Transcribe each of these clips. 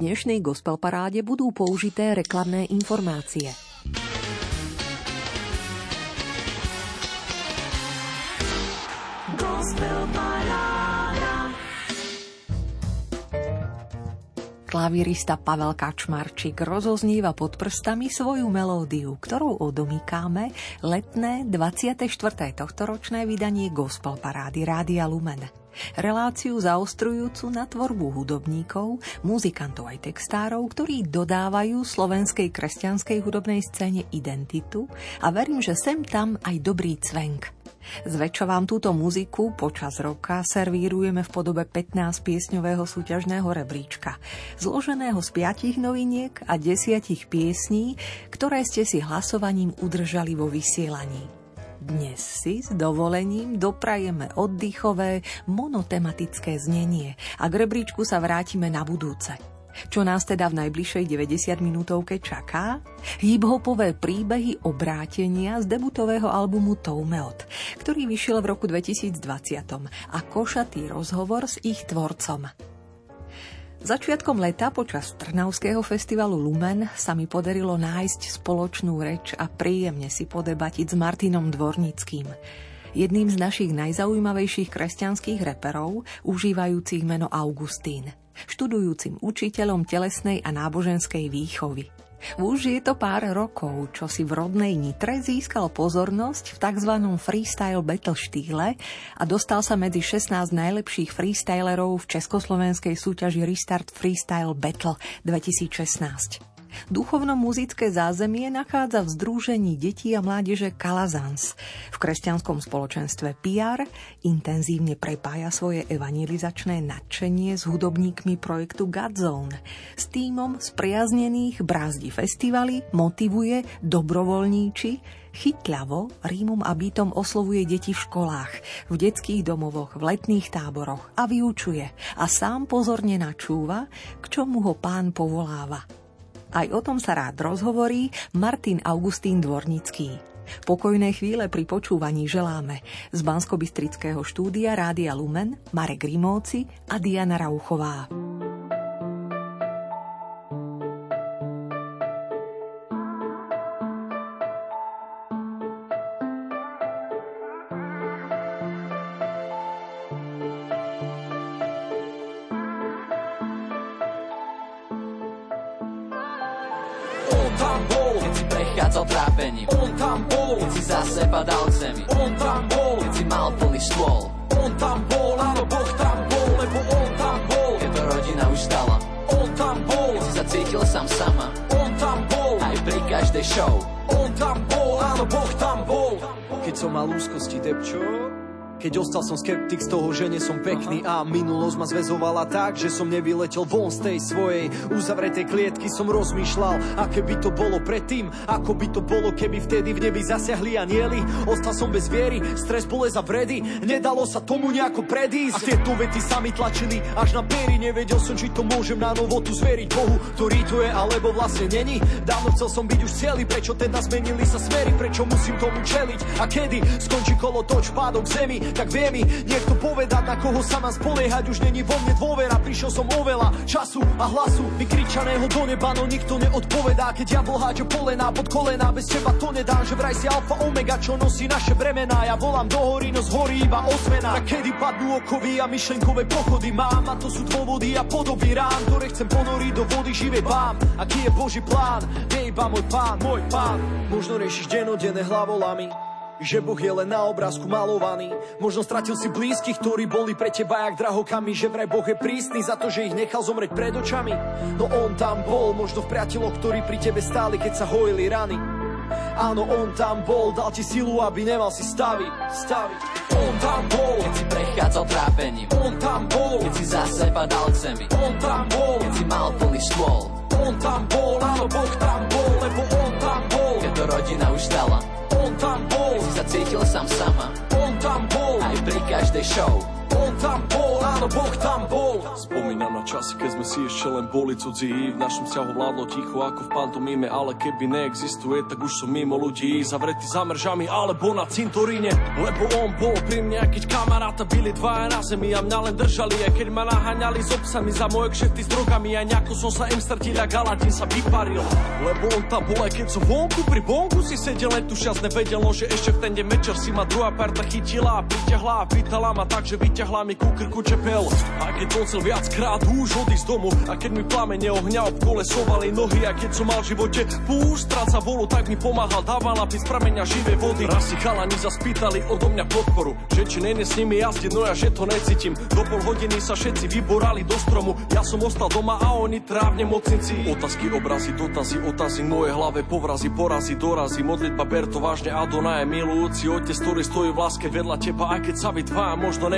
dnešnej gospel paráde budú použité reklamné informácie. Klavirista Pavel Kačmarčík rozoznieva pod prstami svoju melódiu, ktorou odomýkáme letné 24. tohtoročné vydanie Gospel Parády Rádia Lumen. Reláciu zaostrujúcu na tvorbu hudobníkov, muzikantov aj textárov, ktorí dodávajú slovenskej kresťanskej hudobnej scéne identitu a verím, že sem tam aj dobrý cvenk – Zväčša vám túto muziku počas roka servírujeme v podobe 15-piesňového súťažného rebríčka, zloženého z piatich noviniek a desiatich piesní, ktoré ste si hlasovaním udržali vo vysielaní. Dnes si s dovolením doprajeme oddychové, monotematické znenie a k rebríčku sa vrátime na budúce – čo nás teda v najbližšej 90 minútovke čaká? Hip-hopové príbehy obrátenia z debutového albumu Toumeot, ktorý vyšiel v roku 2020 a košatý rozhovor s ich tvorcom. Začiatkom leta počas Trnavského festivalu Lumen sa mi podarilo nájsť spoločnú reč a príjemne si podebatiť s Martinom Dvornickým, jedným z našich najzaujímavejších kresťanských reperov, užívajúcich meno Augustín študujúcim učiteľom telesnej a náboženskej výchovy. Už je to pár rokov, čo si v rodnej Nitre získal pozornosť v tzv. freestyle battle štýle a dostal sa medzi 16 najlepších freestylerov v československej súťaži Restart Freestyle Battle 2016. Duchovno-muzické zázemie nachádza v Združení detí a mládeže Kalazans. V kresťanskom spoločenstve PR intenzívne prepája svoje evangelizačné nadšenie s hudobníkmi projektu Godzone. S týmom spriaznených brázdi festivaly, motivuje, dobrovoľníči, Chytľavo rímom a bytom oslovuje deti v školách, v detských domovoch, v letných táboroch a vyučuje a sám pozorne načúva, k čomu ho pán povoláva. Aj o tom sa rád rozhovorí Martin Augustín Dvornický. Pokojné chvíle pri počúvaní želáme z bansko štúdia Rádia Lumen Marek Rimóci a Diana Rauchová. Trápením On tam bol, keď si zase padal k zemi. On tam bol, keď si mal plný štôl On tam bol, áno Boh tam bol, lebo on tam bol. Keď to rodina už dala On tam bol, keď si sa cítil sám sama. On tam bol, aj pri každej show. On tam bol, áno Boh tam bol. Keď som mal úzkosti, depčo keď ostal som skeptik z toho, že nie som pekný a minulosť ma zväzovala tak, že som nevyletel von z tej svojej uzavretej klietky som rozmýšľal, aké by to bolo predtým, ako by to bolo, keby vtedy v nebi zasiahli anieli. Ostal som bez viery, stres, bolesť a vredy, nedalo sa tomu nejako predísť. A tieto vety sa mi tlačili až na pery, nevedel som, či to môžem na novo tu zveriť Bohu, ktorý tu je, alebo vlastne není. Dávno chcel som byť už celý, prečo teda zmenili sa smery, prečo musím tomu čeliť a kedy skončí kolo toč pádok zemi, tak vie mi niekto povedať, na koho sa mám spoliehať, už není vo mne dôvera, prišiel som oveľa času a hlasu vykričaného do neba, no nikto neodpovedá, keď ja háčo polená pod kolena, bez teba to nedám, že vraj si alfa omega, čo nosí naše bremená, ja volám do hory, no zhorí iba ozvena. Tak kedy padnú okovy a myšlenkové pochody mám, a to sú dôvody a podoby rán, ktoré chcem ponoriť do vody živej vám. Aký je Boží plán, vie iba môj pán, môj pán. Možno riešiš denodenné hlavolami, že Boh je len na obrázku malovaný. Možno stratil si blízkych, ktorí boli pre teba jak drahokami, že vraj Boh je prísny za to, že ich nechal zomrieť pred očami. No on tam bol, možno v priateľoch, ktorí pri tebe stáli, keď sa hojili rany. Áno, on tam bol, dal ti silu, aby nemal si staviť, staviť. On tam bol, keď si prechádzal trápením. On tam bol, keď si zase padal k zemi. On tam bol, keď si mal plný štôl. On tam bol, áno, Boh tam bol, lebo on tam bol. Keď to rodina už dala on tam bol, si sa cítil sám sama. On tam bol, aj pri každej show. On tam bol, áno, Boh tam bol. Spomínam na časy, keď sme si ešte len boli cudzí. V našom vzťahu vládlo ticho ako v pantomíme, ale keby neexistuje, tak už som mimo ľudí. Zavretý za mržami alebo na cintoríne. Lebo on bol pri mne, keď kamaráta byli dvaja na zemi a mňa len držali. Aj keď ma naháňali s obsami za moje kšefty s drogami, aj nejako som sa im strtil a Galadín sa vyparil. Lebo on tam bol, aj keď som vonku pri bonku si sedel, len tu šťast nevedel, no, že ešte v ten deň večer si ma druhá parta chytila a priťahla a pýtala ma tak, že vyťahla mi ku krku čepel. A keď som chcel viackrát už odísť domu a keď mi plamene ohňa obkolesovali nohy a keď som mal v živote pústrať sa volu, tak mi pomáhal, dával napis prameňa živej vody. Raz si chalani zaspýtali odo mňa podporu, že či nene s nimi jazdiť, no ja že to necítim. Do pol hodiny sa všetci vyborali do stromu, ja som ostal doma a oni trávne mocnici. Otázky, obrazy, dotazy, otazy, moje hlave, povrazy, porazy, dorazy, modlitba, ber to vážne, Adonaj, milujúci otec, ktorý stojí v láske vedľa teba, aj keď sa vy dva možno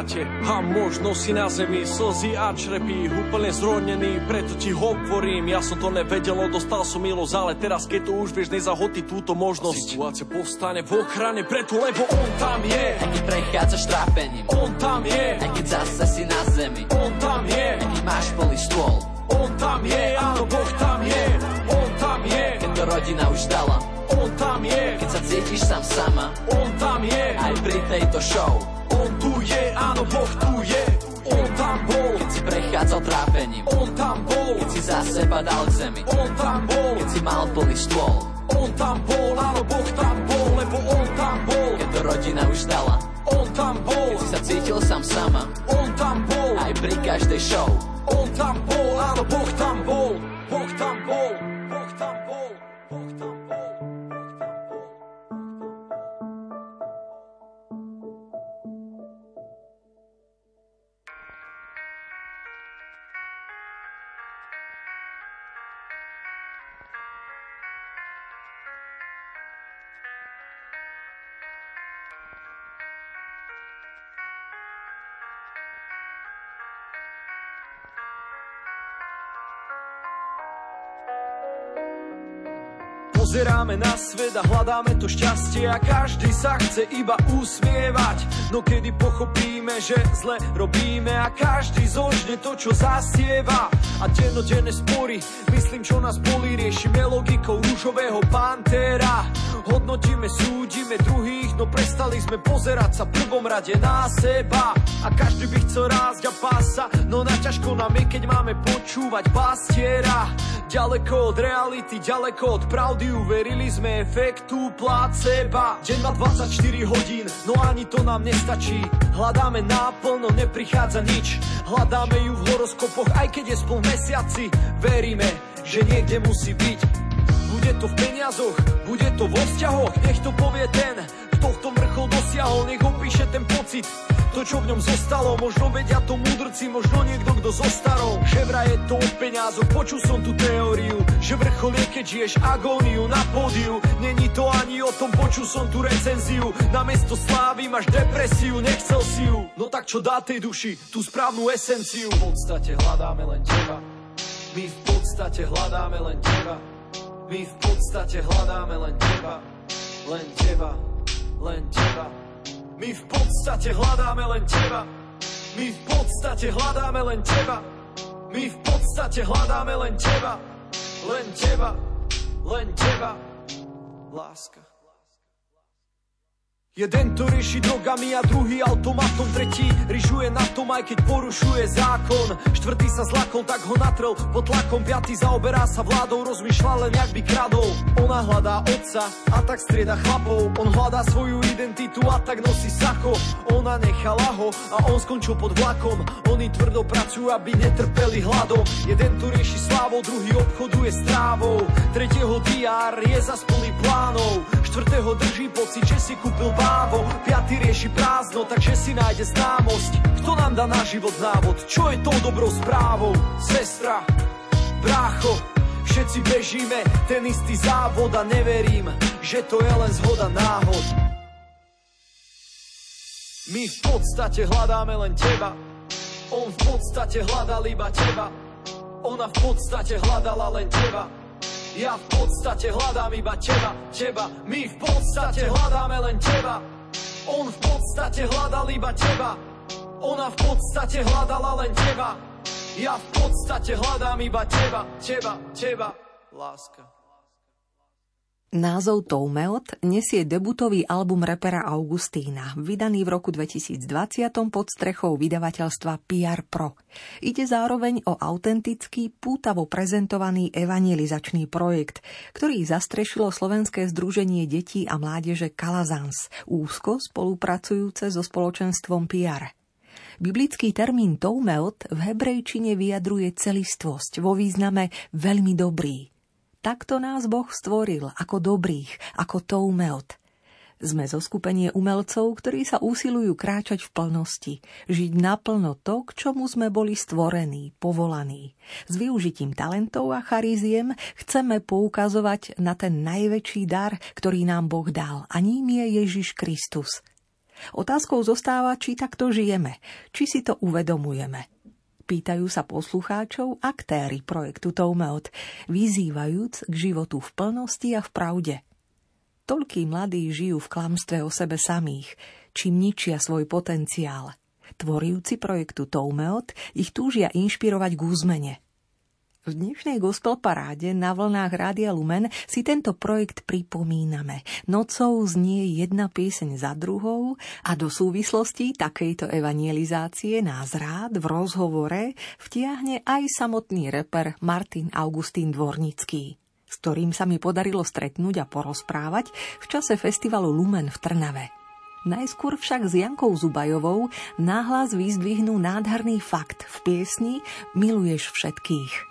nepoznáte. A možno si na zemi slzy a črepí, úplne zronený, preto ti hovorím, ja som to nevedel, no dostal som milosť, ale teraz, keď to už vieš, nezahotí túto možnosť. Situácia povstane v ochrane, preto, lebo on tam je. Aj keď prechádzaš trápením, on tam je. Aj keď zase si na zemi, on tam je. Aj keď máš plný stôl, on tam je, áno, Boh tam je. On tam je. Keď to rodina už dala, on tam je. Keď sa cítiš sám sama, on tam je. Aj pri tejto show, on tu je, áno, Boh tu je. On tam bol, keď si prechádzal trápením, on tam bol, keď si zase padal k zemi, on tam bol, keď si mal plný stôl, on tam bol, áno, Boh tam bol, lebo on tam bol, keď to rodina už dala, on tam bol, keď si sa cítil sám sama, on tam bol, aj pri každej show, on tam bol, áno, Boh tam bol, Boh tam bol, Pozeráme na svet a hľadáme to šťastie a každý sa chce iba usmievať. No kedy pochopíme, že zle robíme a každý zožne to, čo zasieva. A dennodenné spory, myslím, čo nás bolí, riešime logikou rúžového pantéra. Hodnotíme, súdime druhých, no prestali sme pozerať sa v prvom rade na seba. A každý by chcel rásť a pása, no na ťažko nám je, keď máme počúvať pastiera. Ďaleko od reality, ďaleko od pravdy, uverili sme efektu placeba. Deň má 24 hodín, no ani to nám nestačí. Hľadáme náplno, neprichádza nič. Hľadáme ju v horoskopoch, aj keď je spol mesiaci. Veríme, že niekde musí byť. Bude to v peniazoch, bude to vo vzťahoch, nech to povie ten, kto v tom vrchol dosiahol, nech opíše ten pocit. To, čo v ňom zostalo, možno vedia to múdrci, možno niekto, kto zostarol. Že je to o peniazoch, počul som tú teóriu, že vrchol je, keď žiješ agóniu na pódiu. Není to ani o tom, počul som tú recenziu, namiesto slávy máš depresiu, nechcel si ju. No tak čo dá tej duši, tú správnu esenciu? V podstate hľadáme len teba, my v podstate hľadáme len teba. My v podstate hľadáme len teba, len teba, len teba. My v podstate hľadáme len teba. My v podstate hľadáme len teba. My v podstate hľadáme len teba. Len teba, len teba. Láska. Jeden to rieši drogami a druhý automatom, tretí ryžuje na tom, aj keď porušuje zákon. Štvrtý sa zlakol, tak ho natrel pod tlakom, piatý zaoberá sa vládou, rozmýšľa len jak by kradol. Ona hľadá otca a tak strieda chlapov, on hľadá svoju identitu a tak nosí sako. Ona nechala ho a on skončil pod vlakom, oni tvrdo pracujú, aby netrpeli hladom. Jeden tu rieši slávou, druhý obchoduje s trávou, tretieho diár je za plný plánov, štvrtého drží pocit, že si kúpil bávo, piatý rieši prázdno, takže si nájde známosť. Kto nám dá na život návod, čo je tou dobrou správou? Sestra, brácho, všetci bežíme ten istý závod a neverím, že to je len zhoda náhod. My v podstate hľadáme len teba, on v podstate hľadal iba teba, ona v podstate hľadala len teba. Ja v podstate hľadám iba teba, teba, my v podstate hľadáme len teba. On v podstate hľadal iba teba, Ona v podstate hľadala len teba. Ja v podstate hľadám iba teba, teba, teba. Láska Názov Toumeot nesie debutový album repera Augustína, vydaný v roku 2020 pod strechou vydavateľstva PR Pro. Ide zároveň o autentický, pútavo prezentovaný evangelizačný projekt, ktorý zastrešilo Slovenské združenie detí a mládeže Kalazans, úzko spolupracujúce so spoločenstvom PR. Biblický termín Toumeot v hebrejčine vyjadruje celistvosť vo význame veľmi dobrý – Takto nás Boh stvoril ako dobrých, ako toumeot. Sme zo skupenie umelcov, ktorí sa usilujú kráčať v plnosti, žiť naplno to, k čomu sme boli stvorení, povolaní. S využitím talentov a chariziem chceme poukazovať na ten najväčší dar, ktorý nám Boh dal, a ním je Ježiš Kristus. Otázkou zostáva, či takto žijeme, či si to uvedomujeme. Pýtajú sa poslucháčov aktéry projektu Toumeot, vyzývajúc k životu v plnosti a v pravde. Toľkí mladí žijú v klamstve o sebe samých, čím ničia svoj potenciál. Tvorivci projektu Toumeot ich túžia inšpirovať k úzmene – v dnešnej gospel paráde na vlnách Rádia Lumen si tento projekt pripomíname. Nocou znie jedna pieseň za druhou a do súvislosti takejto evangelizácie nás rád v rozhovore vtiahne aj samotný reper Martin Augustín Dvornický s ktorým sa mi podarilo stretnúť a porozprávať v čase festivalu Lumen v Trnave. Najskôr však s Jankou Zubajovou náhlas vyzdvihnú nádherný fakt v piesni Miluješ všetkých.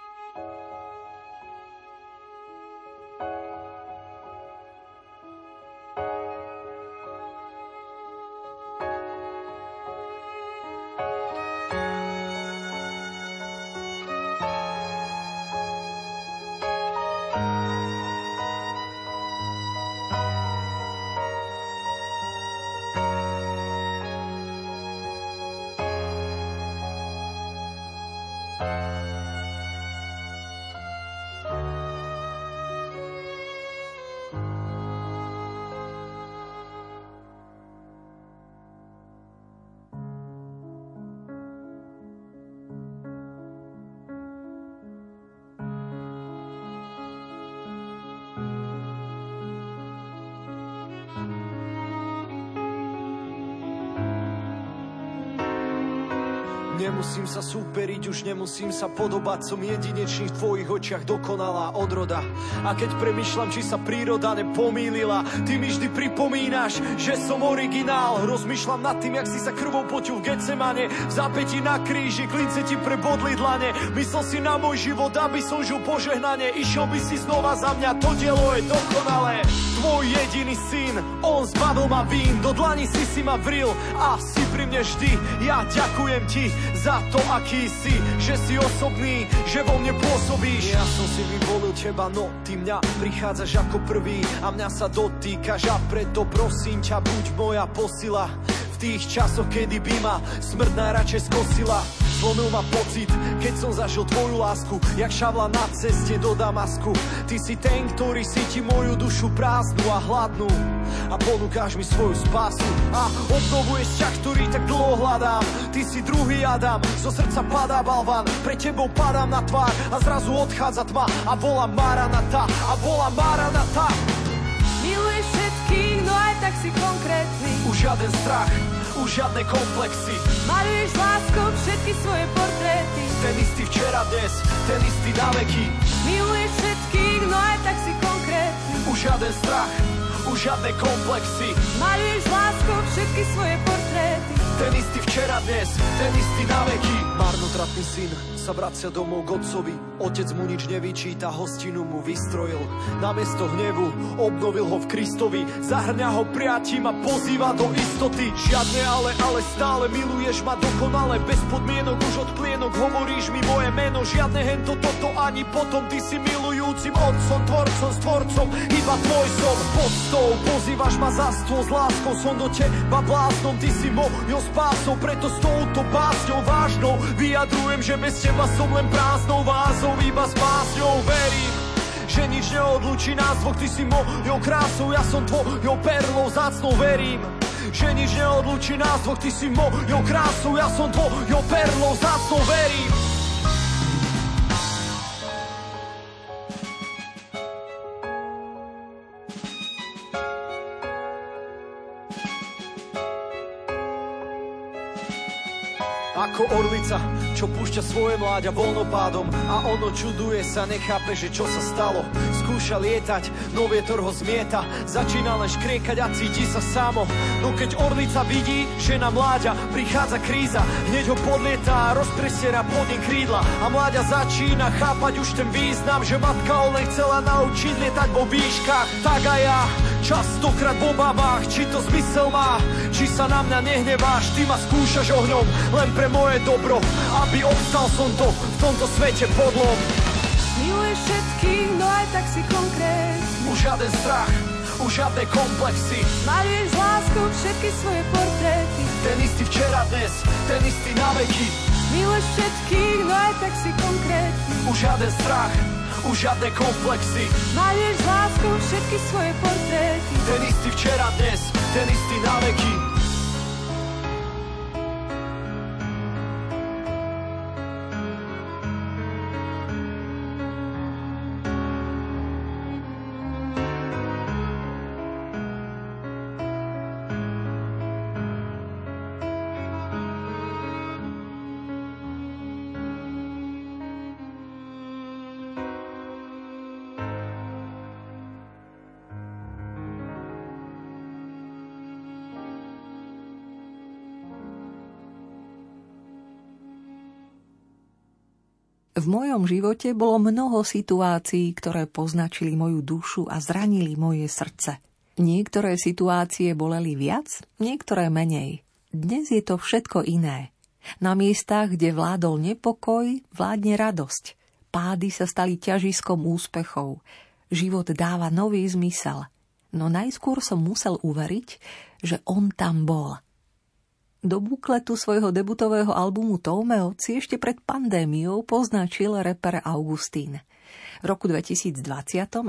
Nemusím sa súperiť, už nemusím sa podobať. Som jedinečný v tvojich očiach dokonalá odroda. A keď premyšľam, či sa príroda nepomýlila Ty mi vždy pripomínaš, že som originál. Rozmýšľam nad tým, jak si sa krvou poťu v Getsemane. V zápäti na kríži, klince ti prebodli dlane. Myslel si na môj život, aby som žil požehnanie Išiel by si znova za mňa, to dielo je dokonalé Tvoj jediný syn, on zbavil ma vín Do dlani si si ma vril a si pri mne vždy Ja ďakujem ti za to, aký si, že si osobný, že vo mne pôsobíš. Ja som si vyvolil teba, no ty mňa prichádzaš ako prvý a mňa sa dotýkaš a preto prosím ťa, buď moja posila v tých časoch, kedy by ma smrť najradšej skosila. Zlomil ma pocit, keď som zažil tvoju lásku Jak šavla na ceste do Damasku. Ty si ten, ktorý ti moju dušu prázdnu a hladnú A ponúkáš mi svoju spásu. A obnovuješ vzťah, ktorý tak dlho hľadám. Ty si druhý Adam, zo srdca padá balvan. Pre tebou padám na tvár a zrazu odchádza tma. A volá Maranata, a volá Maranata Miluješ všetkých, no aj tak si konkrétny žiaden strach už žiadne komplexy. Maluješ láskou všetky svoje portréty. Ten istý včera, dnes, ten istý na veky. Miluješ všetkých, no aj tak si konkrétny. Už žiaden strach, už žiadne komplexy Maluješ láskou všetky svoje portréty Ten istý včera, dnes, ten istý na veky Marnotratný syn sa vracia domov k otcovi. Otec mu nič nevyčíta, hostinu mu vystrojil. Namiesto hnevu obnovil ho v Kristovi. Zahrňa ho priatím a pozýva do istoty. Žiadne ale, ale stále miluješ ma dokonale. Bez podmienok už od plienok hovoríš mi moje meno. Žiadne hento toto ani potom. Ty si milujúcim otcom, tvorcom, stvorcom. Iba tvoj som podstou. Pozývaš ma za stôl s láskou. Som do teba bláznom. Ty si mojou spásou. Preto s touto básňou vážnou vyjadrujem, že bez teba som len prázdnou vázou, iba s básňou verím že nič neodlučí nás dvoch, ty si mojou krásou, ja som tvojou perlou zácnou, verím Že nič neodlučí nás dvoch, ty si mojou krásou Ja som tvojou perlou, zácnou verím orlica, čo púšťa svoje mláďa voľnopádom a ono čuduje sa, nechápe, že čo sa stalo. Skúša lietať, no vietor ho zmieta, začína len škriekať a cíti sa samo. No keď orlica vidí, že na mláďa prichádza kríza, hneď ho podlieta a rozpresiera pod ním krídla a mláďa začína chápať už ten význam, že matka ho len chcela naučiť lietať vo výškach. Tak a ja Častokrát v obavách, či to zmysel má Či sa na mňa nehneváš, ty ma skúšaš ohňom Len pre moje dobro, aby obstal som to v tomto svete podlom Miluješ všetkých, no aj tak si konkrét Už žiaden strach, už žiadne komplexy. Maluješ s láskou všetky svoje portréty. Ten istý včera, dnes, ten istý na veky. Miluješ všetkých, no aj tak si konkrétny. Už žiaden strach, už žiadne komplexy. Maluješ láskou všetky svoje portréty. Ten istý včera, dnes, ten istý na veky V mojom živote bolo mnoho situácií, ktoré poznačili moju dušu a zranili moje srdce. Niektoré situácie boleli viac, niektoré menej. Dnes je to všetko iné. Na miestach, kde vládol nepokoj, vládne radosť. Pády sa stali ťažiskom úspechov. Život dáva nový zmysel. No najskôr som musel uveriť, že on tam bol – do bukletu svojho debutového albumu Tomeo si ešte pred pandémiou poznačil reper Augustín. V roku 2020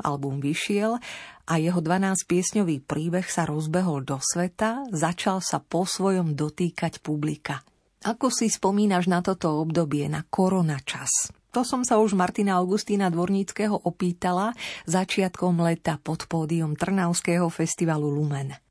album vyšiel a jeho 12-piesňový príbeh sa rozbehol do sveta, začal sa po svojom dotýkať publika. Ako si spomínaš na toto obdobie, na koronačas? To som sa už Martina Augustína Dvorníckého opýtala začiatkom leta pod pódium Trnavského festivalu Lumen.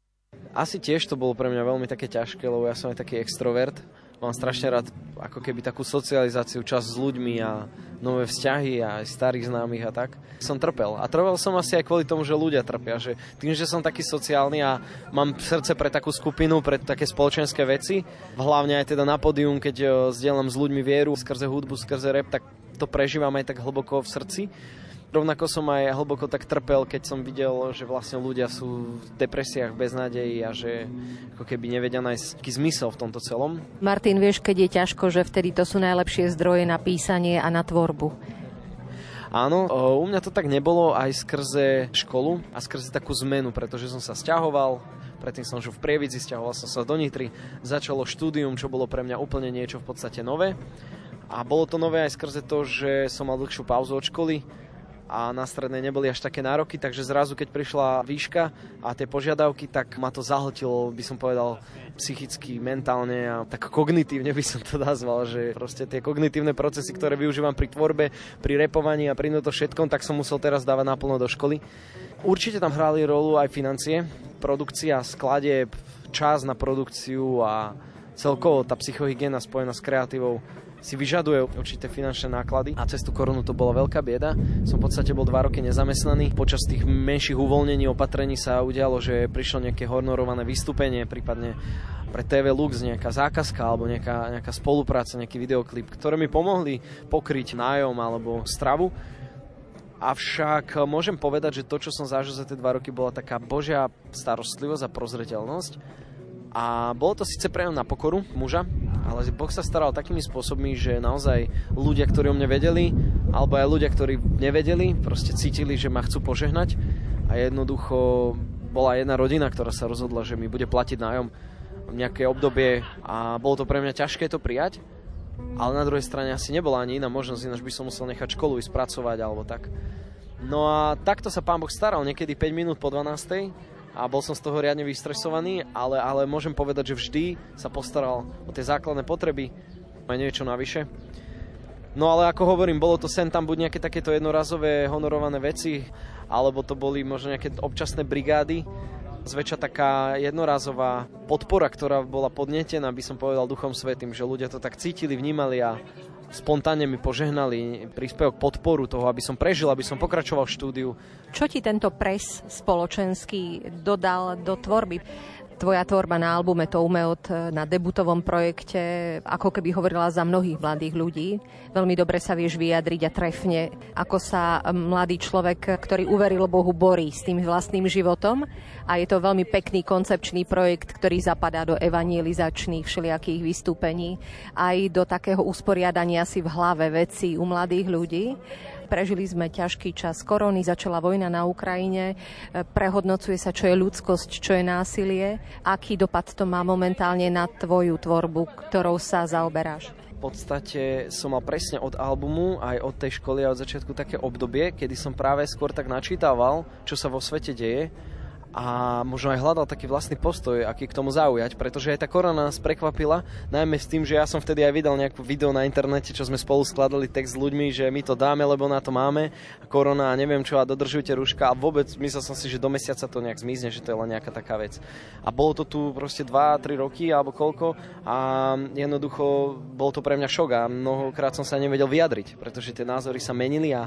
Asi tiež to bolo pre mňa veľmi také ťažké, lebo ja som aj taký extrovert. Mám strašne rád ako keby takú socializáciu, čas s ľuďmi a nové vzťahy a aj starých známych a tak. Som trpel. A trpel som asi aj kvôli tomu, že ľudia trpia. Že tým, že som taký sociálny a mám srdce pre takú skupinu, pre také spoločenské veci, hlavne aj teda na pódium, keď eh, zdieľam s ľuďmi vieru skrze hudbu, skrze rap, tak to prežívam aj tak hlboko v srdci Rovnako som aj hlboko tak trpel, keď som videl, že vlastne ľudia sú v depresiách bez nádeji a že ako keby nevedia nájsť taký zmysel v tomto celom. Martin, vieš, keď je ťažko, že vtedy to sú najlepšie zdroje na písanie a na tvorbu. Áno, u mňa to tak nebolo aj skrze školu a skrze takú zmenu, pretože som sa stiahoval, predtým som žil v Prievidzi, stiahoval som sa do Nitry, začalo štúdium, čo bolo pre mňa úplne niečo v podstate nové. A bolo to nové aj skrze to, že som mal dlhšiu pauzu od školy, a na strednej neboli až také nároky, takže zrazu keď prišla výška a tie požiadavky, tak ma to zahltilo, by som povedal, psychicky, mentálne a tak kognitívne by som to nazval, že proste tie kognitívne procesy, ktoré využívam pri tvorbe, pri repovaní a pri to všetkom, tak som musel teraz dávať naplno do školy. Určite tam hrali rolu aj financie, produkcia, skladieb, čas na produkciu a celkovo tá psychohygiena spojená s kreatívou si vyžaduje určité finančné náklady a cez tú korunu to bola veľká bieda. Som v podstate bol dva roky nezamestnaný. Počas tých menších uvoľnení opatrení sa udialo, že prišlo nejaké honorované vystúpenie, prípadne pre TV Lux nejaká zákazka alebo nejaká, nejaká spolupráca, nejaký videoklip, ktoré mi pomohli pokryť nájom alebo stravu. Avšak môžem povedať, že to, čo som zažil za tie dva roky, bola taká božia starostlivosť a prozreteľnosť. A bolo to síce prejav na pokoru muža, ale Boh sa staral takými spôsobmi, že naozaj ľudia, ktorí o mne vedeli, alebo aj ľudia, ktorí nevedeli, proste cítili, že ma chcú požehnať. A jednoducho bola jedna rodina, ktorá sa rozhodla, že mi bude platiť nájom v nejaké obdobie a bolo to pre mňa ťažké to prijať, ale na druhej strane asi nebola ani iná možnosť, ináč by som musel nechať školu ísť pracovať alebo tak. No a takto sa pán Boh staral, niekedy 5 minút po 12 a bol som z toho riadne vystresovaný, ale, ale môžem povedať, že vždy sa postaral o tie základné potreby a niečo navyše. No ale ako hovorím, bolo to sen tam buď nejaké takéto jednorazové honorované veci, alebo to boli možno nejaké občasné brigády, zväčša taká jednorazová podpora, ktorá bola podnetená, by som povedal Duchom Svetým, že ľudia to tak cítili, vnímali a spontánne mi požehnali príspevok podporu toho, aby som prežil, aby som pokračoval v štúdiu. Čo ti tento pres spoločenský dodal do tvorby? Tvoja tvorba na albume To umeot na debutovom projekte ako keby hovorila za mnohých mladých ľudí. Veľmi dobre sa vieš vyjadriť a trefne, ako sa mladý človek, ktorý uveril Bohu, borí s tým vlastným životom. A je to veľmi pekný koncepčný projekt, ktorý zapadá do evangelizačných všelijakých vystúpení, aj do takého usporiadania si v hlave veci u mladých ľudí. Prežili sme ťažký čas korony, začala vojna na Ukrajine, e, prehodnocuje sa, čo je ľudskosť, čo je násilie. Aký dopad to má momentálne na tvoju tvorbu, ktorou sa zaoberáš? V podstate som mal presne od albumu, aj od tej školy a od začiatku také obdobie, kedy som práve skôr tak načítaval, čo sa vo svete deje a možno aj hľadal taký vlastný postoj, aký k tomu zaujať, pretože aj tá korona nás prekvapila, najmä s tým, že ja som vtedy aj vydal nejakú video na internete, čo sme spolu skladali text s ľuďmi, že my to dáme, lebo na to máme, a korona a neviem čo a dodržujte rúška a vôbec myslel som si, že do mesiaca to nejak zmizne, že to je len nejaká taká vec. A bolo to tu proste 2-3 roky alebo koľko a jednoducho bol to pre mňa šok a mnohokrát som sa nevedel vyjadriť, pretože tie názory sa menili a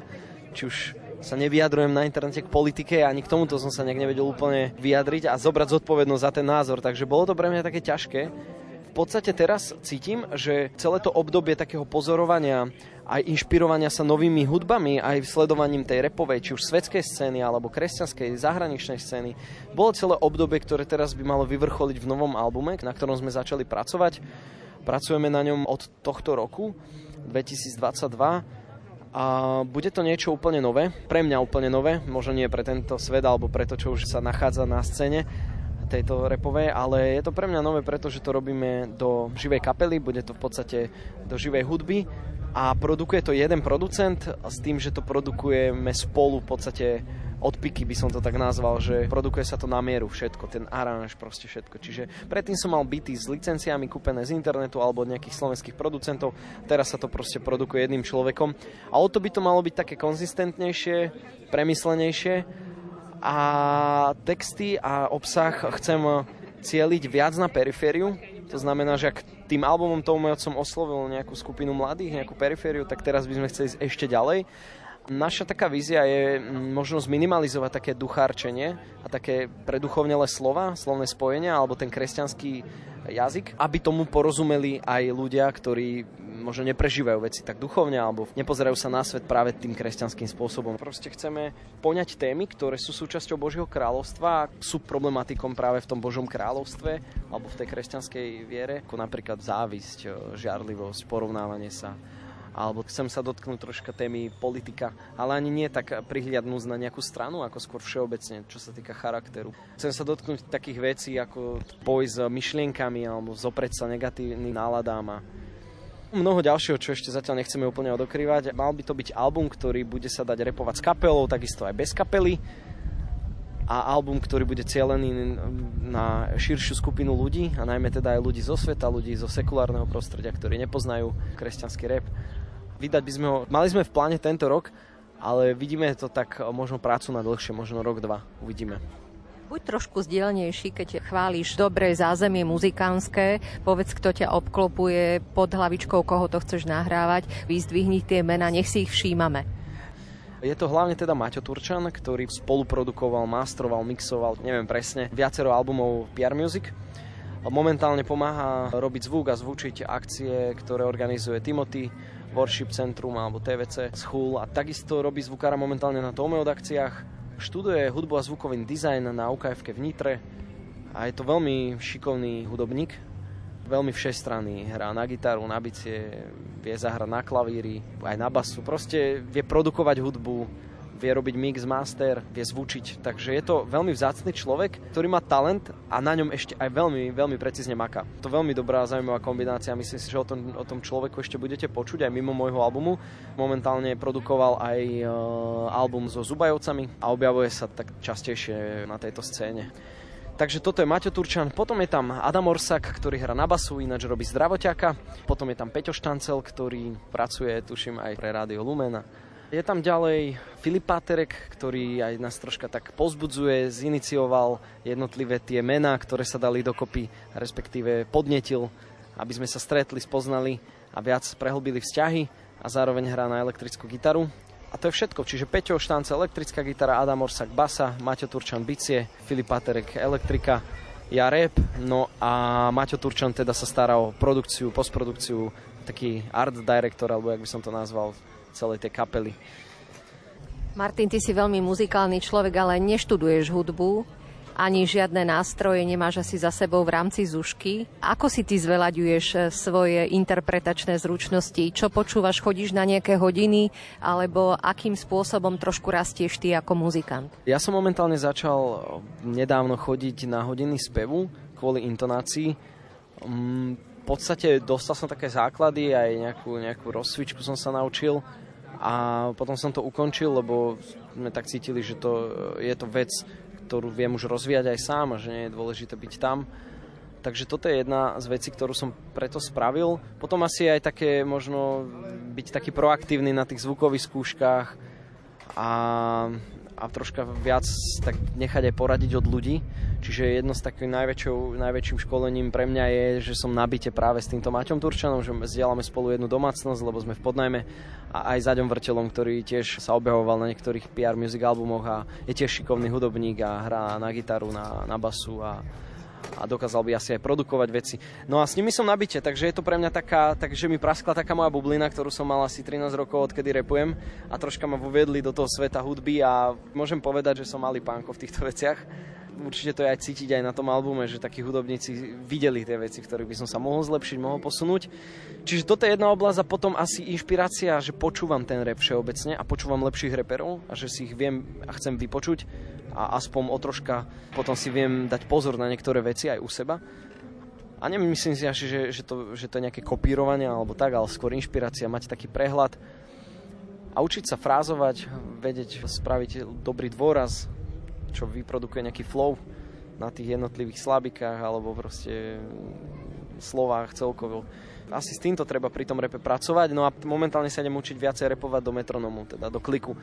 či už sa nevyjadrujem na internete k politike ani k tomuto som sa nejak nevedel úplne vyjadriť a zobrať zodpovednosť za ten názor, takže bolo to pre mňa také ťažké. V podstate teraz cítim, že celé to obdobie takého pozorovania aj inšpirovania sa novými hudbami, aj sledovaním tej repovej, či už svetskej scény alebo kresťanskej, zahraničnej scény, bolo celé obdobie, ktoré teraz by malo vyvrcholiť v novom albume, na ktorom sme začali pracovať. Pracujeme na ňom od tohto roku, 2022 a bude to niečo úplne nové, pre mňa úplne nové, možno nie pre tento svet alebo pre to, čo už sa nachádza na scéne tejto repovej, ale je to pre mňa nové, pretože to robíme do živej kapely, bude to v podstate do živej hudby. A produkuje to jeden producent s tým, že to produkujeme spolu v podstate odpiky by som to tak nazval, že produkuje sa to na mieru všetko, ten aranž, proste všetko. Čiže predtým som mal byty s licenciami kúpené z internetu alebo od nejakých slovenských producentov, teraz sa to proste produkuje jedným človekom. A o to by to malo byť také konzistentnejšie, premyslenejšie. A texty a obsah chcem cieliť viac na perifériu, to znamená, že ak tým albumom tomu som oslovil nejakú skupinu mladých, nejakú perifériu, tak teraz by sme chceli ísť ešte ďalej Naša taká vízia je možno zminimalizovať také duchárčenie a také preduchovnelé slova, slovné spojenia alebo ten kresťanský jazyk, aby tomu porozumeli aj ľudia, ktorí možno neprežívajú veci tak duchovne alebo nepozerajú sa na svet práve tým kresťanským spôsobom. Proste chceme poňať témy, ktoré sú súčasťou Božieho kráľovstva a sú problematikom práve v tom Božom kráľovstve alebo v tej kresťanskej viere, ako napríklad závisť, žiarlivosť, porovnávanie sa alebo chcem sa dotknúť troška témy politika, ale ani nie tak prihliadnúť na nejakú stranu, ako skôr všeobecne, čo sa týka charakteru. Chcem sa dotknúť takých vecí, ako boj s myšlienkami alebo zopreť sa negatívnym náladám a mnoho ďalšieho, čo ešte zatiaľ nechceme úplne odokrývať. Mal by to byť album, ktorý bude sa dať repovať s kapelou, takisto aj bez kapely a album, ktorý bude cielený na širšiu skupinu ľudí a najmä teda aj ľudí zo sveta, ľudí zo sekulárneho prostredia, ktorí nepoznajú kresťanský rap vydať by sme ho, mali sme v pláne tento rok, ale vidíme to tak možno prácu na dlhšie, možno rok, dva, uvidíme. Buď trošku zdielnejší, keď chválíš dobré zázemie muzikánske, povedz, kto ťa obklopuje pod hlavičkou, koho to chceš nahrávať, vyzdvihni tie mena, nech si ich všímame. Je to hlavne teda Maťo Turčan, ktorý spoluprodukoval, mastroval, mixoval, neviem presne, viacero albumov PR Music. Momentálne pomáha robiť zvuk a zvučiť akcie, ktoré organizuje Timothy, Worship Centrum alebo TVC Hull a takisto robí zvukára momentálne na Tomeod akciách. Študuje hudbu a zvukový dizajn na ukf v Nitre a je to veľmi šikovný hudobník, veľmi všestranný, hrá na gitaru, na bicie, vie zahrať na klavíri, aj na basu, proste vie produkovať hudbu, vie robiť mix, master, vie zvučiť. Takže je to veľmi vzácny človek, ktorý má talent a na ňom ešte aj veľmi, veľmi precízne maká. To veľmi dobrá zaujímavá kombinácia. Myslím si, že o tom, o tom človeku ešte budete počuť aj mimo môjho albumu. Momentálne produkoval aj uh, album so Zubajovcami a objavuje sa tak častejšie na tejto scéne. Takže toto je Maťo Turčan, potom je tam Adam Orsak, ktorý hrá na basu, ináč robí zdravoťaka, potom je tam Peťo Štancel, ktorý pracuje, tuším, aj pre Rádio Lumena. Je tam ďalej Filip Páterek, ktorý aj nás troška tak pozbudzuje, zinicioval jednotlivé tie mená, ktoré sa dali dokopy, respektíve podnetil, aby sme sa stretli, spoznali a viac prehlbili vzťahy a zároveň hrá na elektrickú gitaru. A to je všetko. Čiže Peťo Štance, elektrická gitara, Adam Orsak, basa, Maťo Turčan, bicie, Filip Paterek, elektrika, ja rap, no a Maťo Turčan teda sa stará o produkciu, postprodukciu, taký art director, alebo jak by som to nazval, celej tej kapely. Martin, ty si veľmi muzikálny človek, ale neštuduješ hudbu ani žiadne nástroje nemáš asi za sebou v rámci zušky. Ako si ty zveľaďuješ eh, svoje interpretačné zručnosti? Čo počúvaš? Chodíš na nejaké hodiny? Alebo akým spôsobom trošku rastieš ty ako muzikant? Ja som momentálne začal eh, nedávno chodiť na hodiny spevu kvôli intonácii. Mm, v podstate dostal som také základy, aj nejakú, nejakú rozcvičku som sa naučil a potom som to ukončil, lebo sme tak cítili, že to, eh, je to vec, ktorú viem už rozvíjať aj sám a že nie je dôležité byť tam. Takže toto je jedna z vecí, ktorú som preto spravil. Potom asi aj také možno byť taký proaktívny na tých zvukových skúškach a, a troška viac tak nechať aj poradiť od ľudí. Čiže jedno z takým najväčším školením pre mňa je, že som nabite práve s týmto Maťom Turčanom, že zdieľame spolu jednu domácnosť, lebo sme v podnajme a aj Zaďom Vrtelom, ktorý tiež sa objavoval na niektorých PR music albumoch a je tiež šikovný hudobník a hrá na gitaru, na, na basu a, a dokázal by asi aj produkovať veci. No a s nimi som nabite, takže je to pre mňa taká, takže mi praskla taká moja bublina, ktorú som mal asi 13 rokov, odkedy repujem a troška ma voviedli do toho sveta hudby a môžem povedať, že som malý pánko v týchto veciach určite to je aj cítiť aj na tom albume, že takí hudobníci videli tie veci, v ktorých by som sa mohol zlepšiť, mohol posunúť. Čiže toto je jedna oblasť a potom asi inšpirácia, že počúvam ten rap všeobecne a počúvam lepších reperov a že si ich viem a chcem vypočuť a aspoň o troška potom si viem dať pozor na niektoré veci aj u seba. A nemyslím si až, že, že, to, že to je nejaké kopírovanie alebo tak, ale skôr inšpirácia, mať taký prehľad a učiť sa frázovať, vedieť spraviť dobrý dôraz, čo vyprodukuje nejaký flow na tých jednotlivých slabikách alebo proste slovách celkovo. Asi s týmto treba pri tom repe pracovať, no a momentálne sa idem učiť viacej repovať do metronomu, teda do kliku,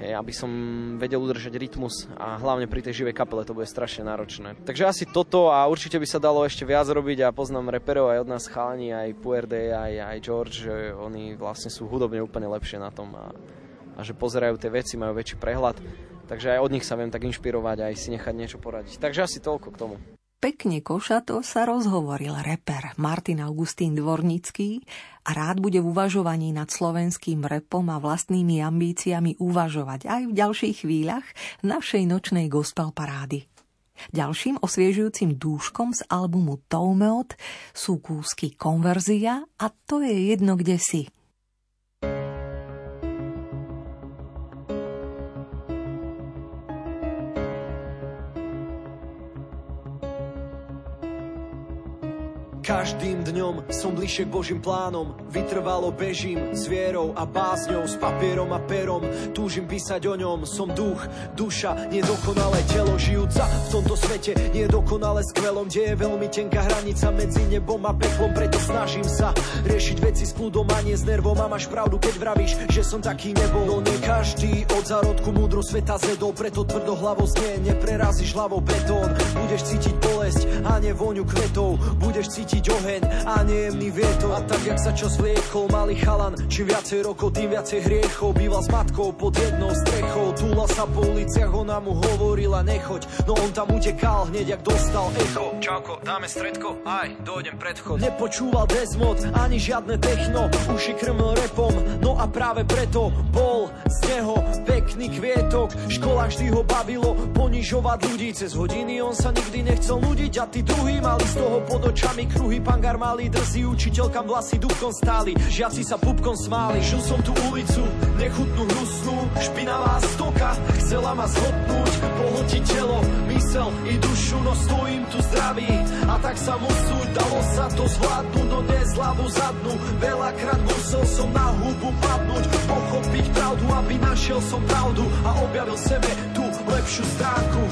hej, aby som vedel udržať rytmus a hlavne pri tej živej kapele to bude strašne náročné. Takže asi toto a určite by sa dalo ešte viac robiť a poznám reperov aj od nás chalani, aj Puerde, aj, aj George, oni vlastne sú hudobne úplne lepšie na tom a, a že pozerajú tie veci, majú väčší prehľad Takže aj od nich sa viem tak inšpirovať aj si nechať niečo poradiť. Takže asi toľko k tomu. Pekne košato sa rozhovoril reper Martin Augustín Dvornický a rád bude v uvažovaní nad slovenským repom a vlastnými ambíciami uvažovať aj v ďalších chvíľach našej nočnej gospel parády. Ďalším osviežujúcim dúškom z albumu Toumeot sú kúsky Konverzia a to je jedno kde si – Každým dňom som bližšie k Božím plánom. Vytrvalo bežím s vierou a bázňou S papierom a perom. Túžim písať o ňom. Som duch, duša, nedokonalé telo Žijúca v tomto svete. Nedokonale skvelom Kde je veľmi tenká hranica medzi nebom a peklom Preto snažím sa riešiť veci s kľudom a nie s nervom. A máš pravdu, keď vravíš, že som taký nebol. No nie každý od zárodku múdro sveta zedol Preto tvrdo hlavo znie, neprerazíš hlavou. Betón Budeš cítiť bolesť a nevôňu kvetov. Budeš cítiť cítiť oheň a nejemný vietor. A tak, jak sa čas vliekol, malý chalan Čím viacej rokov, tým viacej hriechov. Býval s matkou pod jednou strechou. Túla sa po uliciach, ona mu hovorila nechoď. No on tam utekal hneď, jak dostal echo. Čauko, dáme stredko, aj, dojdem predchod Nepočúval Desmod, ani žiadne techno. Uši krmil repom, no a práve preto Bol z neho pekný kvietok Škola vždy ho bavilo ponižovať ľudí. Cez hodiny on sa nikdy nechcel nudiť A tí druhí mali z toho pod očami kru Druhý pangar malý, drzý učiteľkam vlasy dúbkom stáli. Žiaci sa pupkom smáli. Žil som tú ulicu, nechutnú hnusnú. Špinavá stoka chcela ma zhodnúť, pohltiť telo, mysel i dušu, no stojím tu zdravý. A tak sa musú, dalo sa to zvládnuť, no dnes hlavu zadnú. Veľakrát musel som na hubu padnúť, pochopiť pravdu, aby našiel som pravdu a objavil sebe tú lepšiu stránku.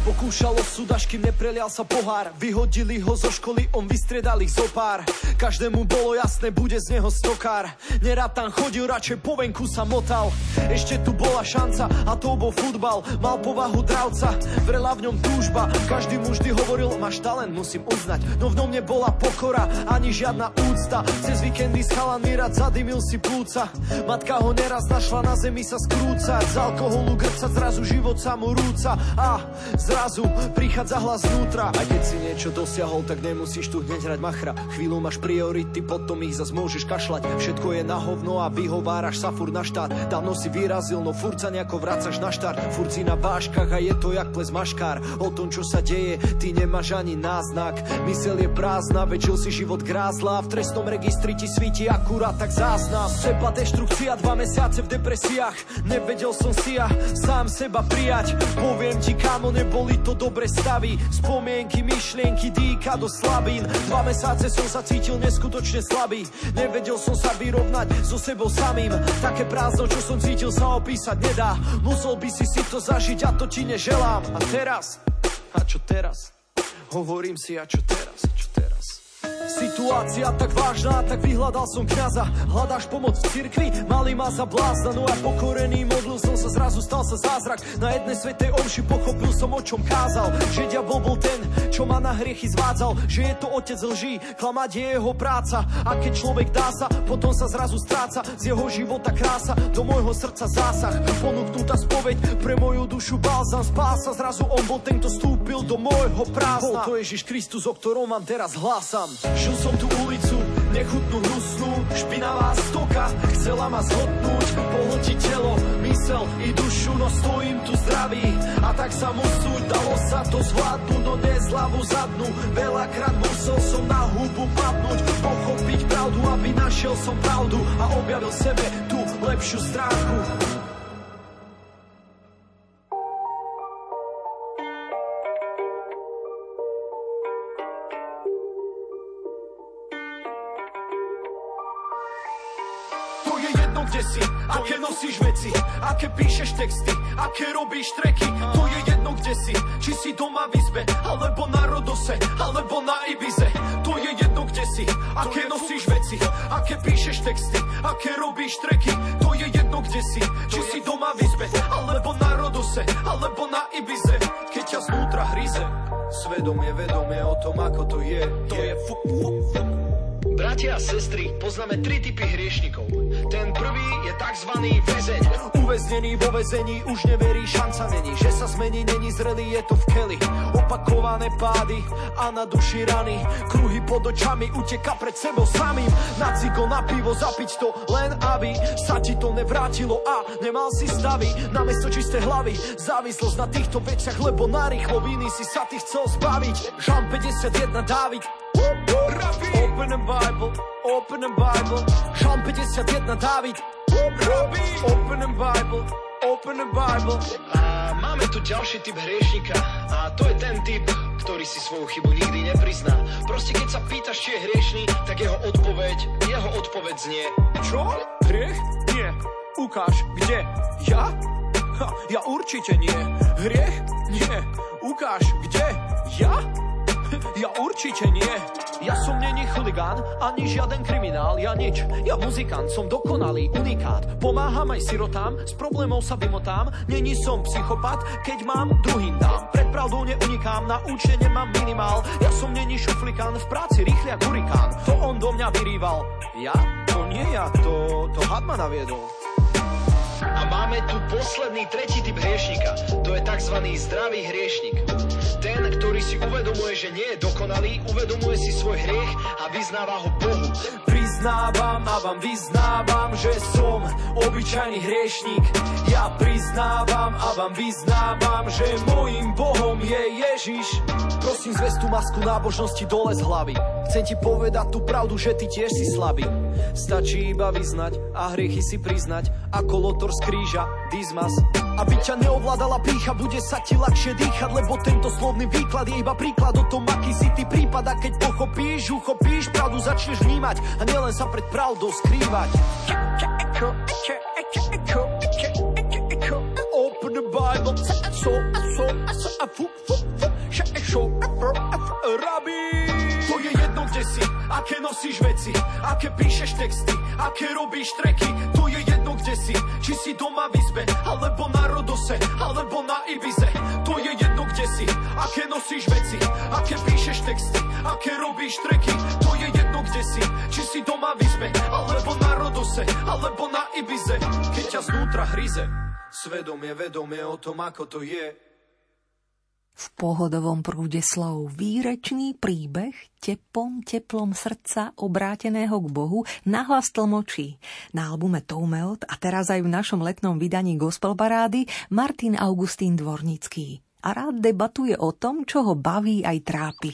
Pokúšalo súdaž, kým neprelial sa pohár. Vyhodili ho zo školy, on vystriedal ich zo pár. Každému bolo jasné, bude z neho stokár. Nerad tam chodil, radšej po venku sa motal. Ešte tu bola šanca a to bol futbal. Mal povahu dravca, vrela v ňom túžba. Každý mu vždy hovoril, máš talent, musím uznať. No v ňom nebola pokora, ani žiadna úcta. Cez víkendy s chalanmi rád zadymil si plúca Matka ho neraz našla na zemi sa skrúcať. Z alkoholu grca zrazu život sa mu rúca A zrazu prichádza hlas znútra A keď si niečo dosiahol, tak nemusíš tu hneď hrať machra. Chvíľu máš priority, potom ich zas môžeš kašľať. Všetko je na hovno a vyhováraš sa furt na štát. Dávno si vyrazil, no furt sa nejako vracaš na štart. Furt si na váškach a je to jak ples maškár. O tom, čo sa deje, ty nemáš ani náznak. Mysel je prázdna, väčšil si život grázla. V trestnom registri ti svíti akurát tak záznam. Seba deštrukcia, dva mesiace v depresiách. Nevedel som si ja sám seba prijať Poviem ti, kámo, neboli to dobre stavy. Spomienky, myšlienky, dýka do slabín. Dva mesáce som sa cítil neskutočne slabý. Nevedel som sa vyrovnať so sebou samým. Také prázdno, čo som cítil, sa opísať nedá. Musel by si si to zažiť a to ti neželám. A teraz, a čo teraz? Hovorím si, a čo teraz? Situácia tak vážna, tak vyhľadal som kňaza Hľadáš pomoc v cirkvi, mali ma za blázna No a pokorený modlil som sa, zrazu stal sa zázrak. Na jednej svetej omši pochopil som, o čom kázal. Že diabol bol ten, čo ma na hriechy zvádzal. Že je to otec lží, klamať je jeho práca. A keď človek dá sa, potom sa zrazu stráca. Z jeho života krása, do môjho srdca zásah. Ponúknutá spoveď, pre moju dušu balzam Spása, zrazu on bol ten, kto stúpil do môjho prázdna. Bol to Ježiš Kristus, o ktorom vám teraz hlásam Žil som tú ulicu, nechutnú hnusnú, špinavá stoka. Chcela ma zhodnúť, pohltiť telo, mysel i dušu No stojím tu zdravý. A tak sa musú Dalo sa to zvládnuť, no dnes hlavu zadnú. Veľakrát musel som na hubu padnúť Pochopiť pravdu, aby našiel som pravdu A objavil sebe tú lepšiu stránku kde si, aké nosíš veci, aké píšeš texty, aké robíš treky. To je jedno, kde si, či si doma v izbe, alebo na Rodose, alebo na Ibize. To je jedno, kde si, aké nosíš veci, aké píšeš texty, aké robíš treky. To je jedno, kde si, či si doma v izbe, alebo na Rodose, alebo na Ibize. Keď ťa znútra hryze, svedomie, vedomie o tom, ako to je, to je fu, fu, fu. Bratia a sestry, poznáme tri typy hriešnikov. Ten prvý je tzv. väzeň. Uväznený vo väzení už neverí, šanca není. Že sa zmení, není zrelý, je to v keli. Opakované pády a na duši rany. Kruhy pod očami, uteka pred sebou samým. Na cigo, na pivo, zapiť to len aby Sa ti to nevrátilo a nemal si stavy. Namiesto čisté hlavy, závislosť na týchto veciach Lebo na rýchlo viny si sa ty chcel zbaviť. Žan 51 Dávid Open the Bible, open the Bible Žalm 51 Dávid Open the Bible, open the Bible A máme tu ďalší typ hriešnika a to je ten typ, ktorý si svoju chybu nikdy neprizná. Proste keď sa pýtaš, či je hriešný, tak jeho odpoveď, jeho odpoveď znie Čo? Hriech? Nie Ukáž, kde? Ja? Ha, ja určite nie Hriech? Nie Ukáž, kde? Ja? Ja určite nie. Ja som není chuligán, ani žiaden kriminál, ja nič. Ja muzikant, som dokonalý, unikát. Pomáham aj sirotám, s problémov sa vymotám. Není som psychopat, keď mám, druhým dám. Pred pravdou neunikám, na účte nemám minimál. Ja som není šuflikán, v práci rýchly ako hurikán. To on do mňa vyrýval. Ja? To nie ja, to, to had ma naviedol. A máme tu posledný, tretí typ hriešnika. To je tzv. zdravý hriešnik. Ten, ktorý si uvedomuje, že nie je dokonalý, uvedomuje si svoj hriech a vyznáva ho Bohu. Prizná priznávam a vám vyznávam, že som obyčajný hriešník. Ja priznávam a vám vyznávam, že môjim Bohom je Ježiš. Prosím, zves tú masku nábožnosti dole z hlavy. Chcem ti povedať tú pravdu, že ty tiež si slabý. Stačí iba vyznať a hriechy si priznať, ako lotor z kríža, dizmas. Aby ťa neovládala pícha, bude sa ti ľahšie dýchať, lebo tento slovný výklad je iba príklad o tom, aký si ty prípad. A keď pochopíš, uchopíš, pravdu začneš vnímať a nielen sa pred pravdou skrývať. Open the Bible, so, so, so, so, so, Rabbi. Kde si, aké nosíš veci, aké píšeš texty, aké robíš treky, to je jedno kde si, či si doma v izbe, alebo na Rodose, alebo na Ibize, to je jedno kde si, aké nosíš veci, aké píšeš texty, aké robíš treky, to je jedno kde si, či si doma v izbe, alebo na Rodose, alebo na Ibize, keď ťa znútra hryze, svedomie, vedomie o tom, ako to je, v pohodovom prúde slov výrečný príbeh tepom, teplom srdca obráteného k Bohu nahlas tlmočí. Na albume Toumeot a teraz aj v našom letnom vydaní Gospel Parády Martin Augustín Dvornický. A rád debatuje o tom, čo ho baví aj trápi.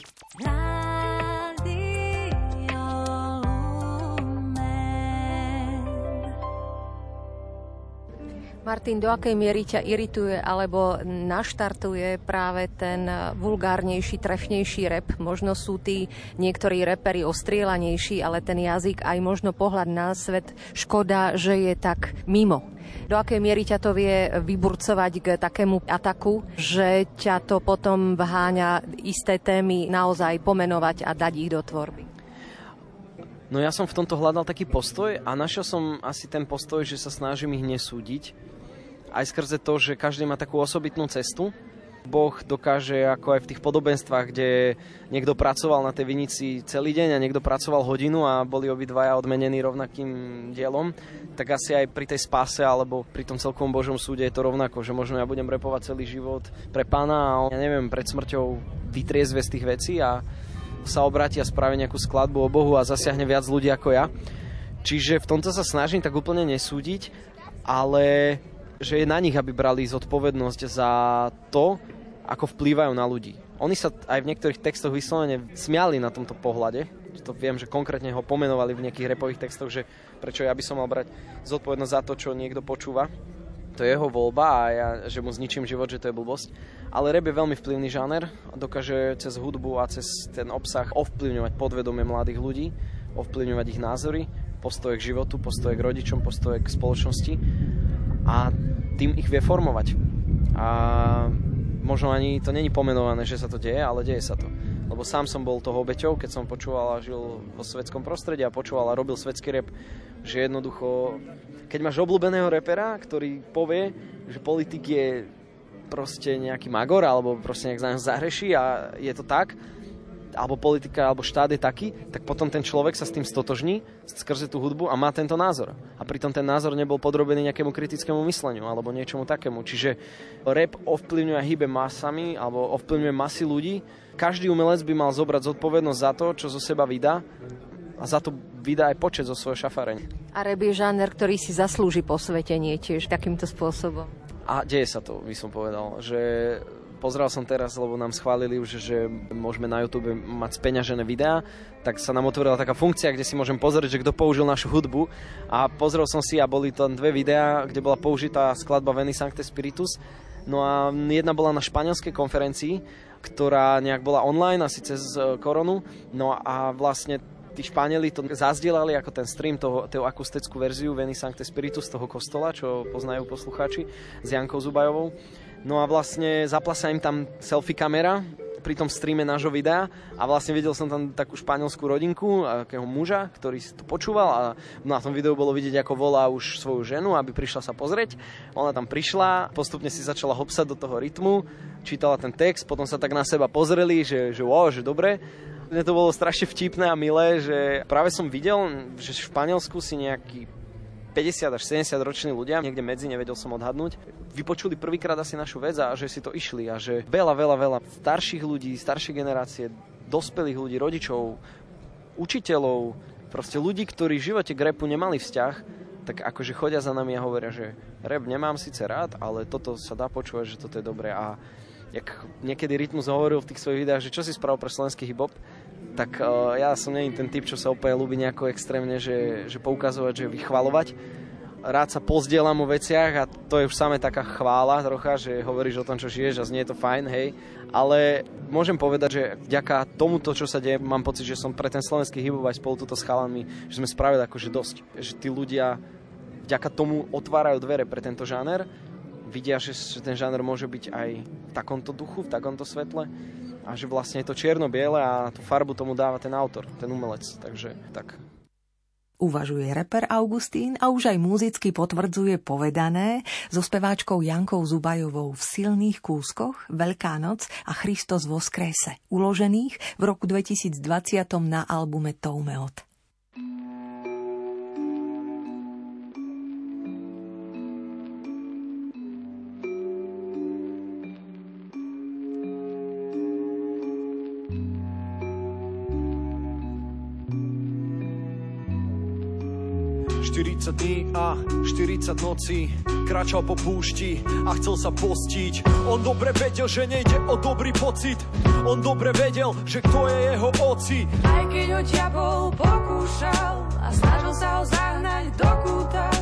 Martin, do akej miery ťa irituje alebo naštartuje práve ten vulgárnejší, trefnejší rep? Možno sú tí niektorí repery ostrielanejší, ale ten jazyk aj možno pohľad na svet škoda, že je tak mimo. Do akej miery ťa to vie vyburcovať k takému ataku, že ťa to potom vháňa isté témy naozaj pomenovať a dať ich do tvorby? No ja som v tomto hľadal taký postoj a našiel som asi ten postoj, že sa snažím ich nesúdiť, aj skrze to, že každý má takú osobitnú cestu. Boh dokáže, ako aj v tých podobenstvách, kde niekto pracoval na tej vinici celý deň a niekto pracoval hodinu a boli obidvaja odmenení rovnakým dielom, tak asi aj pri tej spáse alebo pri tom celkom Božom súde je to rovnako, že možno ja budem repovať celý život pre pána a on, ja neviem, pred smrťou vytriezve z tých vecí a sa obráti a spraví nejakú skladbu o Bohu a zasiahne viac ľudí ako ja. Čiže v tomto sa snažím tak úplne nesúdiť, ale že je na nich, aby brali zodpovednosť za to, ako vplývajú na ľudí. Oni sa aj v niektorých textoch vyslovene smiali na tomto pohľade. To viem, že konkrétne ho pomenovali v nejakých repových textoch, že prečo ja by som mal brať zodpovednosť za to, čo niekto počúva. To je jeho voľba a ja, že mu zničím život, že to je blbosť. Ale rap je veľmi vplyvný žáner a dokáže cez hudbu a cez ten obsah ovplyvňovať podvedomie mladých ľudí, ovplyvňovať ich názory, postoje k životu, postoje k rodičom, postoje k spoločnosti a tým ich vie formovať. A možno ani to není pomenované, že sa to deje, ale deje sa to. Lebo sám som bol toho obeťou, keď som počúval a žil vo svetskom prostredí a počúval a robil svetský rap, že jednoducho, keď máš obľúbeného repera, ktorý povie, že politik je proste nejaký magor alebo proste nejak za zahreší a je to tak, alebo politika, alebo štát je taký, tak potom ten človek sa s tým stotožní skrze tú hudbu a má tento názor. A pritom ten názor nebol podrobený nejakému kritickému mysleniu alebo niečomu takému. Čiže rap ovplyvňuje hýbe masami alebo ovplyvňuje masy ľudí. Každý umelec by mal zobrať zodpovednosť za to, čo zo seba vydá a za to vydá aj počet zo svojho šafareň. A rap je žáner, ktorý si zaslúži posvetenie tiež takýmto spôsobom. A deje sa to, by som povedal, že Pozrel som teraz, lebo nám schválili už, že môžeme na YouTube mať speňažené videá, tak sa nám otvorila taká funkcia, kde si môžem pozrieť, že kto použil našu hudbu. A pozrel som si a boli tam dve videá, kde bola použitá skladba Veni Sancte Spiritus. No a jedna bola na španielskej konferencii, ktorá nejak bola online, asi cez e, koronu. No a vlastne tí Španieli to zazdielali ako ten stream, toho, tú akustickú verziu Veni Sancte Spiritus toho kostola, čo poznajú poslucháči s Jankou Zubajovou. No a vlastne zapla sa im tam selfie kamera pri tom streame nášho videa a vlastne videl som tam takú španielskú rodinku, akého muža, ktorý si to počúval a na tom videu bolo vidieť, ako volá už svoju ženu, aby prišla sa pozrieť. Ona tam prišla, postupne si začala hopsať do toho rytmu, čítala ten text, potom sa tak na seba pozreli, že, že wow, že dobre. Mne to bolo strašne vtipné a milé, že práve som videl, že v Španielsku si nejaký 50 až 70 roční ľudia, niekde medzi, nevedel som odhadnúť, vypočuli prvýkrát asi našu vec a že si to išli a že veľa, veľa, veľa starších ľudí, staršie generácie, dospelých ľudí, rodičov, učiteľov, proste ľudí, ktorí v živote k repu nemali vzťah, tak akože chodia za nami a hovoria, že rap nemám síce rád, ale toto sa dá počúvať, že toto je dobré. A jak niekedy Rytmus hovoril v tých svojich videách, že čo si spravil pre slovenský hip-hop, tak uh, ja som nie ten typ, čo sa úplne ľúbi nejako extrémne, že, že poukazovať, že vychvalovať. Rád sa pozdielam o veciach a to je už samé taká chvála trocha, že hovoríš o tom, čo žiješ a znie to fajn, hej. Ale môžem povedať, že vďaka tomuto, čo sa deje, mám pocit, že som pre ten slovenský hip aj spolu túto s chalami, že sme spravili akože dosť. Že tí ľudia vďaka tomu otvárajú dvere pre tento žáner, vidia, že ten žáner môže byť aj v takomto duchu, v takomto svetle a že vlastne je to čierno-biele a tú farbu tomu dáva ten autor, ten umelec. Takže tak. Uvažuje reper Augustín a už aj muzicky potvrdzuje povedané so speváčkou Jankou Zubajovou v silných kúskoch Veľká noc a Christos vo skrese, uložených v roku 2020 na albume Toumeot. 40 dní a 40 nocí. Kračal po púšti a chcel sa postiť. On dobre vedel, že nejde o dobrý pocit. On dobre vedel, že kto je jeho oci. Aj keď ho diabol pokúšal A snažil sa ho zahnať do kúta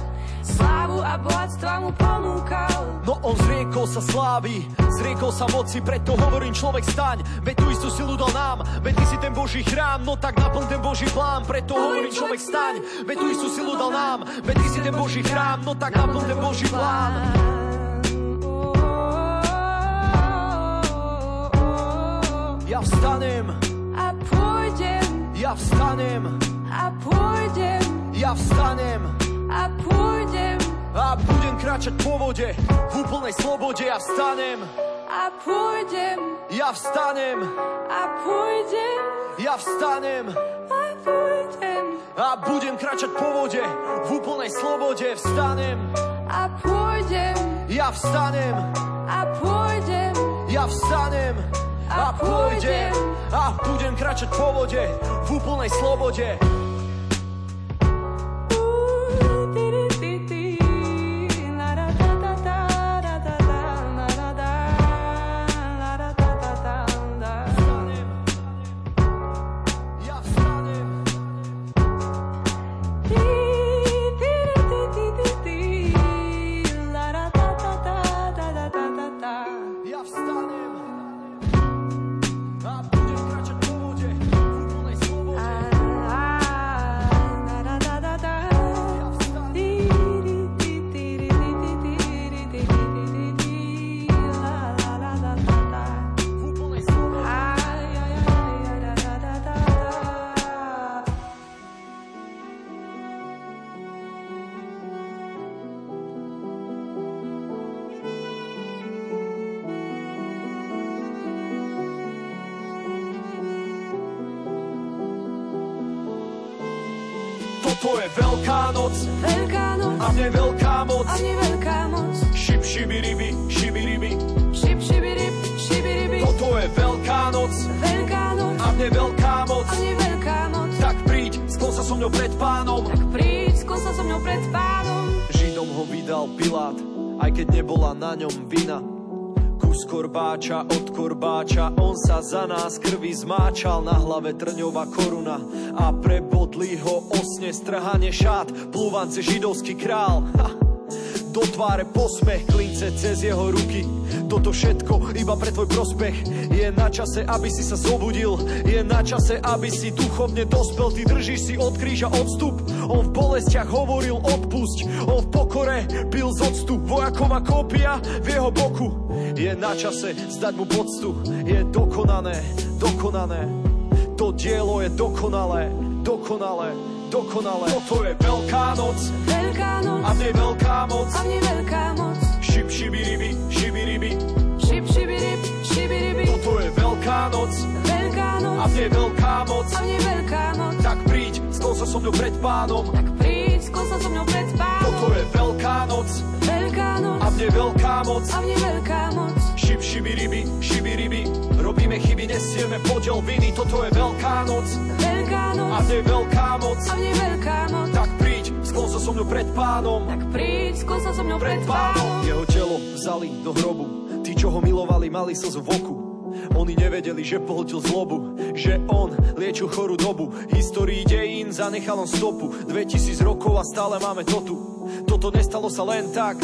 a bohatstva mu ponúkal. No on zriekol sa slávy, zriekol sa moci Preto hovorím človek staň, veď tú istú silu dal nám Veď ty si ten Boží chrám, no tak naplň ten Boží plán Preto hovorím človek staň, veď tú istú silu dal nám Veď ty si ten Boží chrám, no tak naplň ten Boží plán. Ja vstanem. A pôjdem. Ja vstanem. A pôjdem. Ja vstanem. A pôjdem a budem kráčať po vode v úplnej slobode ja vstanem. A pôjdem. Ja vstanem. A pôjdem. Ja vstanem. A pôjdem. A budem kráčať po vode v úplnej slobode vstanem. A pôjdem. Ja vstanem. A pôjdem. Ja vstanem. A pôjdem. A budem kráčať po vode v úplnej slobode To je veľká noc, veľká noc a mne veľká moc. A mne veľká moc. Šip, šibiribi, šibiribi. Šip, šibirib, šibiribi. Toto je veľká noc, veľká noc. A mne veľká moc. A mne veľká moc. Tak príď, sklon sa so mňou pred pánom. Tak príď, sklon sa so mňou pred pánom. Židom ho vydal Pilát, aj keď nebola na ňom vina kus korbáča od korbáča. On sa za nás krvi zmáčal Na hlave trňová koruna. A prebodli ho osne strhanie šát Plúvance židovský král. Ha do tváre posmech, klince cez jeho ruky. Toto všetko iba pre tvoj prospech. Je na čase, aby si sa zobudil, je na čase, aby si duchovne dospel. Ty držíš si od kríža odstup, on v bolestiach hovoril odpusť, on v pokore pil z odstup. Vojaková kópia v jeho boku. Je na čase zdať mu poctu, je dokonané, dokonané. To dielo je dokonalé, dokonalé dokonale. Toto je veľká noc, veľká noc a mne veľká moc. A mne veľká moc. Šip, šibiribi, šibiribi. Šip, šibirib, šibiribi. Toto je veľká noc, veľká noc a mne veľká moc. A mne veľká moc. Tak príď, skol sa so mnou pred pánom. Tak príď, skol sa so mnou pred Toto je veľká noc, veľká noc a mne veľká moc. A mne veľká moc. Šip, šibiribi, šibiribi. Robíme chyby, nesieme podiel viny, toto je Veľká noc. Veľká noc. A v nej veľká moc. A v nej veľká moc. Tak príď, sklon sa so mnou pred pánom. Tak príď, sklon sa so mnou pred pánom. Jeho telo vzali do hrobu. Tí, čo ho milovali, mali slzu v oku. Oni nevedeli, že pohltil zlobu, že on liečil chorú dobu. Histórii dejín zanechal on stopu. 2000 rokov a stále máme to tu. Toto nestalo sa len tak,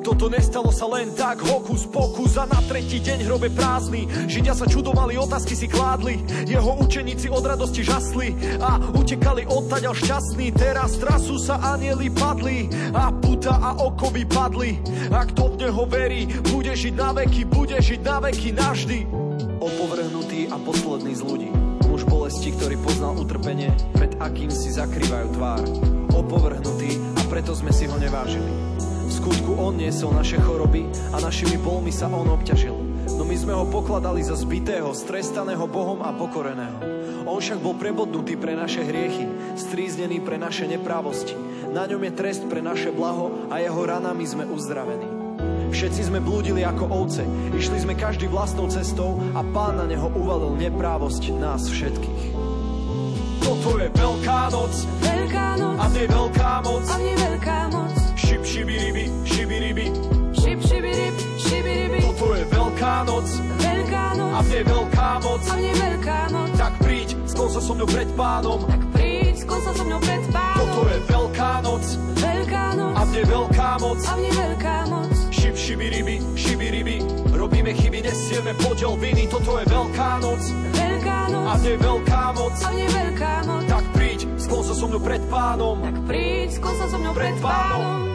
toto nestalo sa len tak, hokus pokus a na tretí deň hrobe prázdny. Židia sa čudovali, otázky si kládli, jeho učeníci od radosti žasli a utekali odtaďal šťastní. Teraz trasu sa anieli padli a puta a okovy padli. A kto v neho verí, bude žiť na veky, bude žiť na veky navždy. Opovrhnutý a posledný z ľudí. Bolesti, ktorý poznal utrpenie, pred akým si zakrývajú tvár. Opovrhnutý a preto sme si ho nevážili. V skutku on niesol naše choroby a našimi bolmi sa on obťažil. No my sme ho pokladali za zbitého, strestaného Bohom a pokoreného. On však bol prebodnutý pre naše hriechy, stríznený pre naše neprávosti. Na ňom je trest pre naše blaho a jeho ranami sme uzdravení. Všetci sme blúdili ako ovce, išli sme každý vlastnou cestou a pán na neho uvalil neprávosť nás všetkých. Toto je veľká noc, Veľká noc. a v nej veľká moc. A v nej veľká moc. Šip, šibiribi, šibiribi, Šip, šibirip, šibiribi. toto je veľká noc, Veľká noc. a v nej veľká moc. A v nej veľká moc. Tak príď, sklon sa so mnou pred pánom. Tak sklon sa so mnou pred pánom. Toto je veľká noc, Veľká noc. a v nej veľká moc. A v nej veľká moc. Šip, šibiribi, šibiribi, robíme chyby, nesieme podiel viny. Toto je veľká noc, Veľká noc. a v nej veľká moc. A v nej veľká moc. Tak príď, sklon sa so mnou pred pánom. Tak príď, sklon sa so mnou Pred pánom.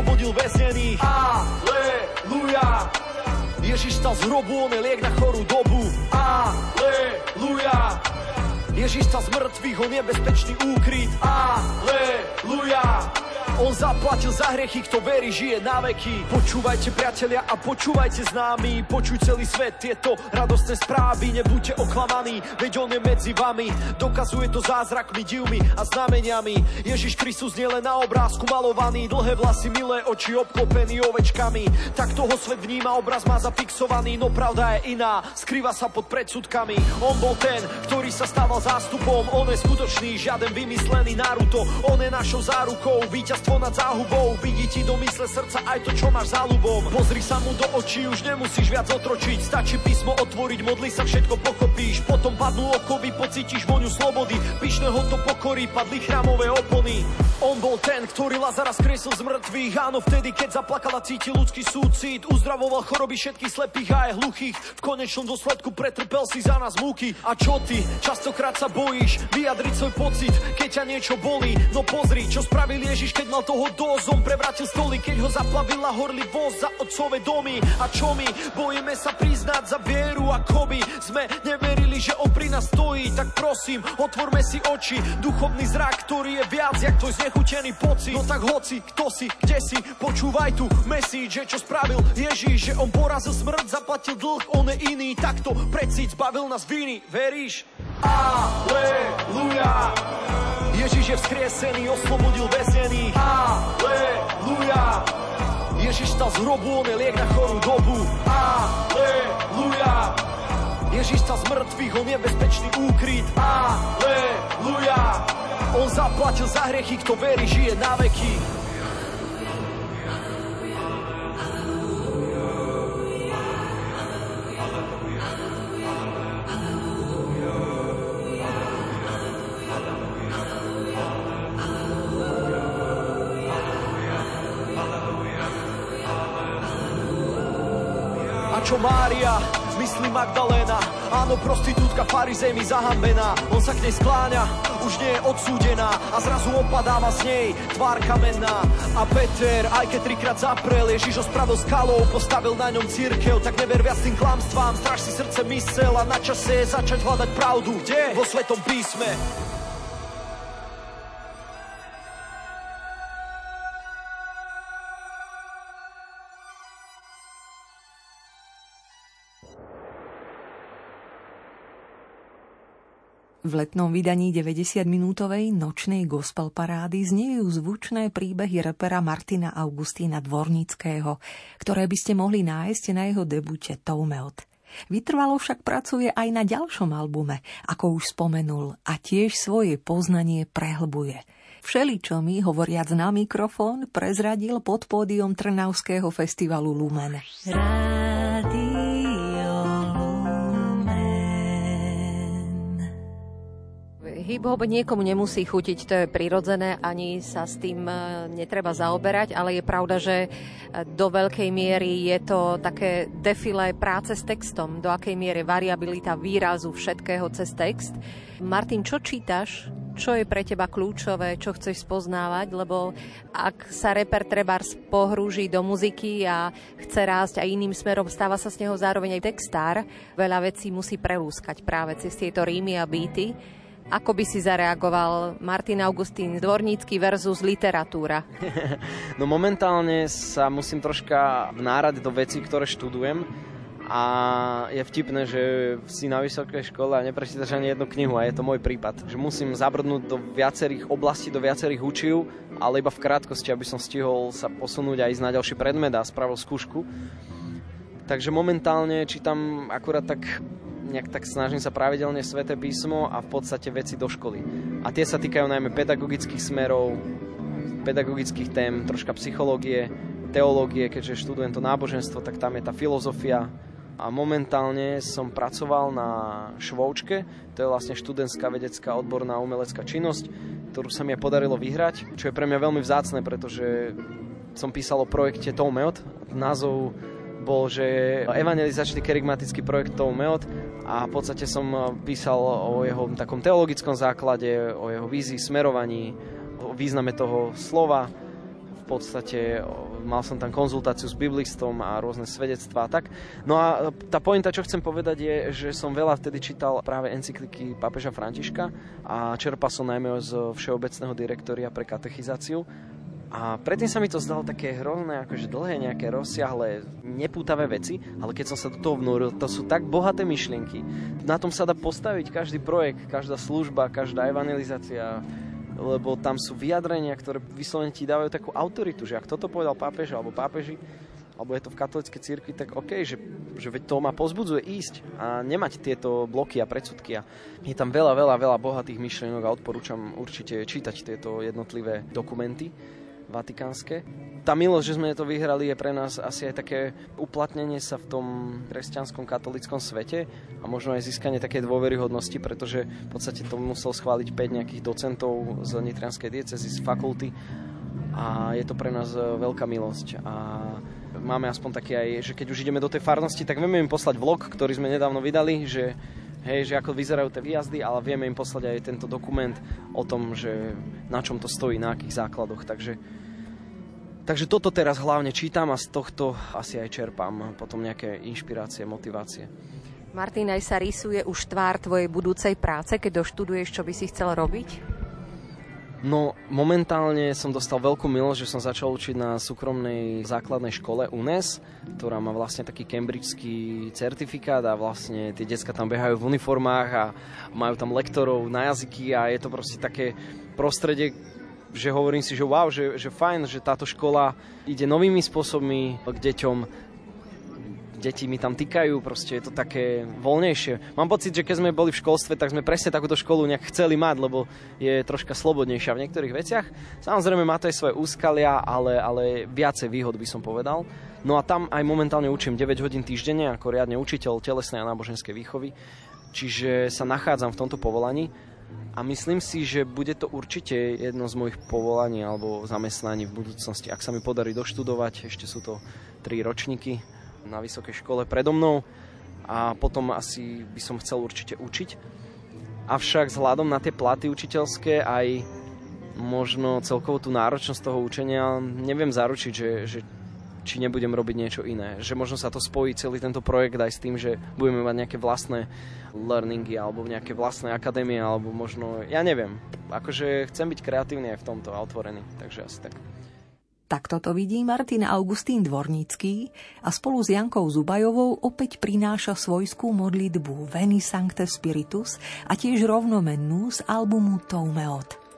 Oslobodil väznených. Aleluja! Ježiš stal z hrobu, on je liek na chorú dobu. Aleluja! Ježiš stal z mŕtvych, on je bezpečný úkryt. Aleluja! Zaplatil za hriechy, kto verí, žije na veky. Počúvajte priatelia a počúvajte známi. Počuj celý svet tieto radostné správy. Nebuďte oklamaní, veď on je medzi vami. Dokazuje to zázrakmi, divmi a znameniami. Ježiš Kristus nie len na obrázku malovaný. Dlhé vlasy, milé oči, obklopený ovečkami. Tak toho svet vníma, obraz má zafixovaný. No pravda je iná, skrýva sa pod predsudkami. On bol ten, ktorý sa stával zástupom. On je skutočný, žiaden vymyslený Naruto. On je našou zárukou, víťazstvo nad záhubou. Vidí ti do mysle srdca aj to, čo máš za ľubom. Pozri sa mu do očí, už nemusíš viac otročiť. Stačí písmo otvoriť, modli sa, všetko pochopíš. Potom padnú okovy, pocítiš voňu slobody. Pyšného to pokorí, padli chrámové opony. On bol ten, ktorý Lazara skresil z mŕtvych. Áno, vtedy, keď zaplakala, cíti ľudský súcit. Uzdravoval choroby všetkých slepých a aj hluchých. V konečnom dôsledku pretrpel si za nás múky. A čo ty? Častokrát sa bojíš vyjadriť svoj pocit, keď ťa niečo bolí. No pozri, čo spravil Ježiš, keď mal toho dozom. Prevrátil stoly, keď ho zaplavila horlivosť za otcové domy. A čo my? Bojíme sa priznať za vieru, ako by sme neverili, že on pri nás stojí. Tak prosím, otvorme si oči. Duchovný zrak, ktorý je viac, jak tvoj znechutený pocit. No tak hoci, kto si, kde si, počúvaj tu message, že čo spravil Ježíš, že on porazil smrť, zaplatil dlh, on je iný. Takto precíť, zbavil nás viny, veríš? Aleluja! Ježiš je vzkriesený, oslobodil väznených. Aleluja! Ježiš stal z hrobu, on je liek na chorú dobu. Aleluja. Ježiš sa z mŕtvych, on je bezpečný úkryt. Aleluja. On zaplatil za hriechy, kto verí, žije na veky. Mária, myslí Magdalena. Áno, prostitútka farizejmi zahambená. On sa k nej skláňa, už nie je odsúdená. A zrazu opadáva z nej tvár kamenná. A Peter, aj keď trikrát zaprel Ježiš ho spravil skalou, postavil na ňom církev Tak never viac tým klamstvám, straž si srdce mysel A na čase je začať hľadať pravdu. Kde? Vo Svetom písme V letnom vydaní 90-minútovej nočnej gospel parády zniejú zvučné príbehy repera Martina Augustína Dvornického, ktoré by ste mohli nájsť na jeho debute Toumeot. Vytrvalo však pracuje aj na ďalšom albume, ako už spomenul, a tiež svoje poznanie prehlbuje. Všeličo mi, hovoriac na mikrofón, prezradil pod pódium Trnavského festivalu Lumen. Rádio Hip-hop niekomu nemusí chutiť, to je prirodzené, ani sa s tým e, netreba zaoberať, ale je pravda, že e, do veľkej miery je to také defilé práce s textom, do akej miery variabilita výrazu všetkého cez text. Martin, čo čítaš? Čo je pre teba kľúčové, čo chceš spoznávať? Lebo ak sa reper treba pohrúži do muziky a chce rásť aj iným smerom, stáva sa z neho zároveň aj textár, veľa vecí musí prelúskať práve cez tieto rímy a býty. Ako by si zareagoval Martin Augustín Dvornícky versus literatúra? no momentálne sa musím troška vnárať do vecí, ktoré študujem a je vtipné, že si na vysokej škole a neprečítaš ani jednu knihu a je to môj prípad. Že musím zabrnúť do viacerých oblastí, do viacerých učiv, ale iba v krátkosti, aby som stihol sa posunúť a ísť na ďalší predmet a spravil skúšku. Takže momentálne čítam akurát tak nejak tak snažím sa pravidelne sveté písmo a v podstate veci do školy. A tie sa týkajú najmä pedagogických smerov, pedagogických tém, troška psychológie, teológie, keďže študujem to náboženstvo, tak tam je tá filozofia. A momentálne som pracoval na švoučke, to je vlastne študentská vedecká odborná umelecká činnosť, ktorú sa mi podarilo vyhrať, čo je pre mňa veľmi vzácne, pretože som písal o projekte Toumeot, názov bol, že evangelizačný kerygmatický projekt Meot a v podstate som eh, písal o jeho takom teologickom základe, o jeho vízii, smerovaní, o význame toho slova. V podstate mal som tam konzultáciu s biblistom a rôzne svedectvá tak. No a tá pointa, čo chcem povedať je, že som veľa vtedy čítal práve encykliky pápeža Františka a čerpal som najmä z Všeobecného direktoria pre katechizáciu a predtým sa mi to zdalo také hrozné, akože dlhé, nejaké rozsiahle, nepútavé veci, ale keď som sa do toho vnúril, to sú tak bohaté myšlienky. Na tom sa dá postaviť každý projekt, každá služba, každá evangelizácia, lebo tam sú vyjadrenia, ktoré vyslovene ti dávajú takú autoritu, že ak toto povedal pápež alebo pápeži, alebo je to v katolíckej cirkvi, tak OK, že, že to ma pozbudzuje ísť a nemať tieto bloky a predsudky. A je tam veľa, veľa, veľa bohatých myšlienok a odporúčam určite čítať tieto jednotlivé dokumenty vatikánske. Tá milosť, že sme to vyhrali, je pre nás asi aj také uplatnenie sa v tom kresťanskom katolickom svete a možno aj získanie také dôveryhodnosti, pretože v podstate to musel schváliť 5 nejakých docentov z Nitrianskej diecezy, z fakulty a je to pre nás e, veľká milosť. A máme aspoň také aj, že keď už ideme do tej farnosti, tak vieme im poslať vlog, ktorý sme nedávno vydali, že hej, že ako vyzerajú tie výjazdy, ale vieme im poslať aj tento dokument o tom, že na čom to stojí, na akých základoch. Takže Takže toto teraz hlavne čítam a z tohto asi aj čerpám potom nejaké inšpirácie, motivácie. Martin, aj sa rysuje už tvár tvojej budúcej práce, keď doštuduješ, čo by si chcel robiť? No, momentálne som dostal veľkú milosť, že som začal učiť na súkromnej základnej škole UNES, ktorá má vlastne taký cambridgeský certifikát a vlastne tie decka tam behajú v uniformách a majú tam lektorov na jazyky a je to proste také prostredie, že hovorím si, že wow, že, že fajn, že táto škola ide novými spôsobmi k deťom, deti mi tam týkajú, proste je to také voľnejšie. Mám pocit, že keď sme boli v školstve, tak sme presne takúto školu nejak chceli mať, lebo je troška slobodnejšia v niektorých veciach. Samozrejme má to aj svoje úskalia, ale, ale viacej výhod by som povedal. No a tam aj momentálne učím 9 hodín týždenne ako riadne učiteľ telesnej a náboženskej výchovy, čiže sa nachádzam v tomto povolaní a myslím si, že bude to určite jedno z mojich povolaní alebo zamestnaní v budúcnosti. Ak sa mi podarí doštudovať, ešte sú to 3 ročníky, na vysokej škole predo mnou a potom asi by som chcel určite učiť. Avšak vzhľadom na tie platy učiteľské aj možno celkovo tú náročnosť toho učenia neviem zaručiť, že, že či nebudem robiť niečo iné. Že možno sa to spojí celý tento projekt aj s tým, že budeme mať nejaké vlastné learningy alebo nejaké vlastné akadémie alebo možno, ja neviem. Akože chcem byť kreatívny aj v tomto a otvorený, takže asi tak. Takto to vidí Martin Augustín Dvornický a spolu s Jankou Zubajovou opäť prináša svojskú modlitbu Veni Sancte Spiritus a tiež rovnomennú z albumu Toumeot.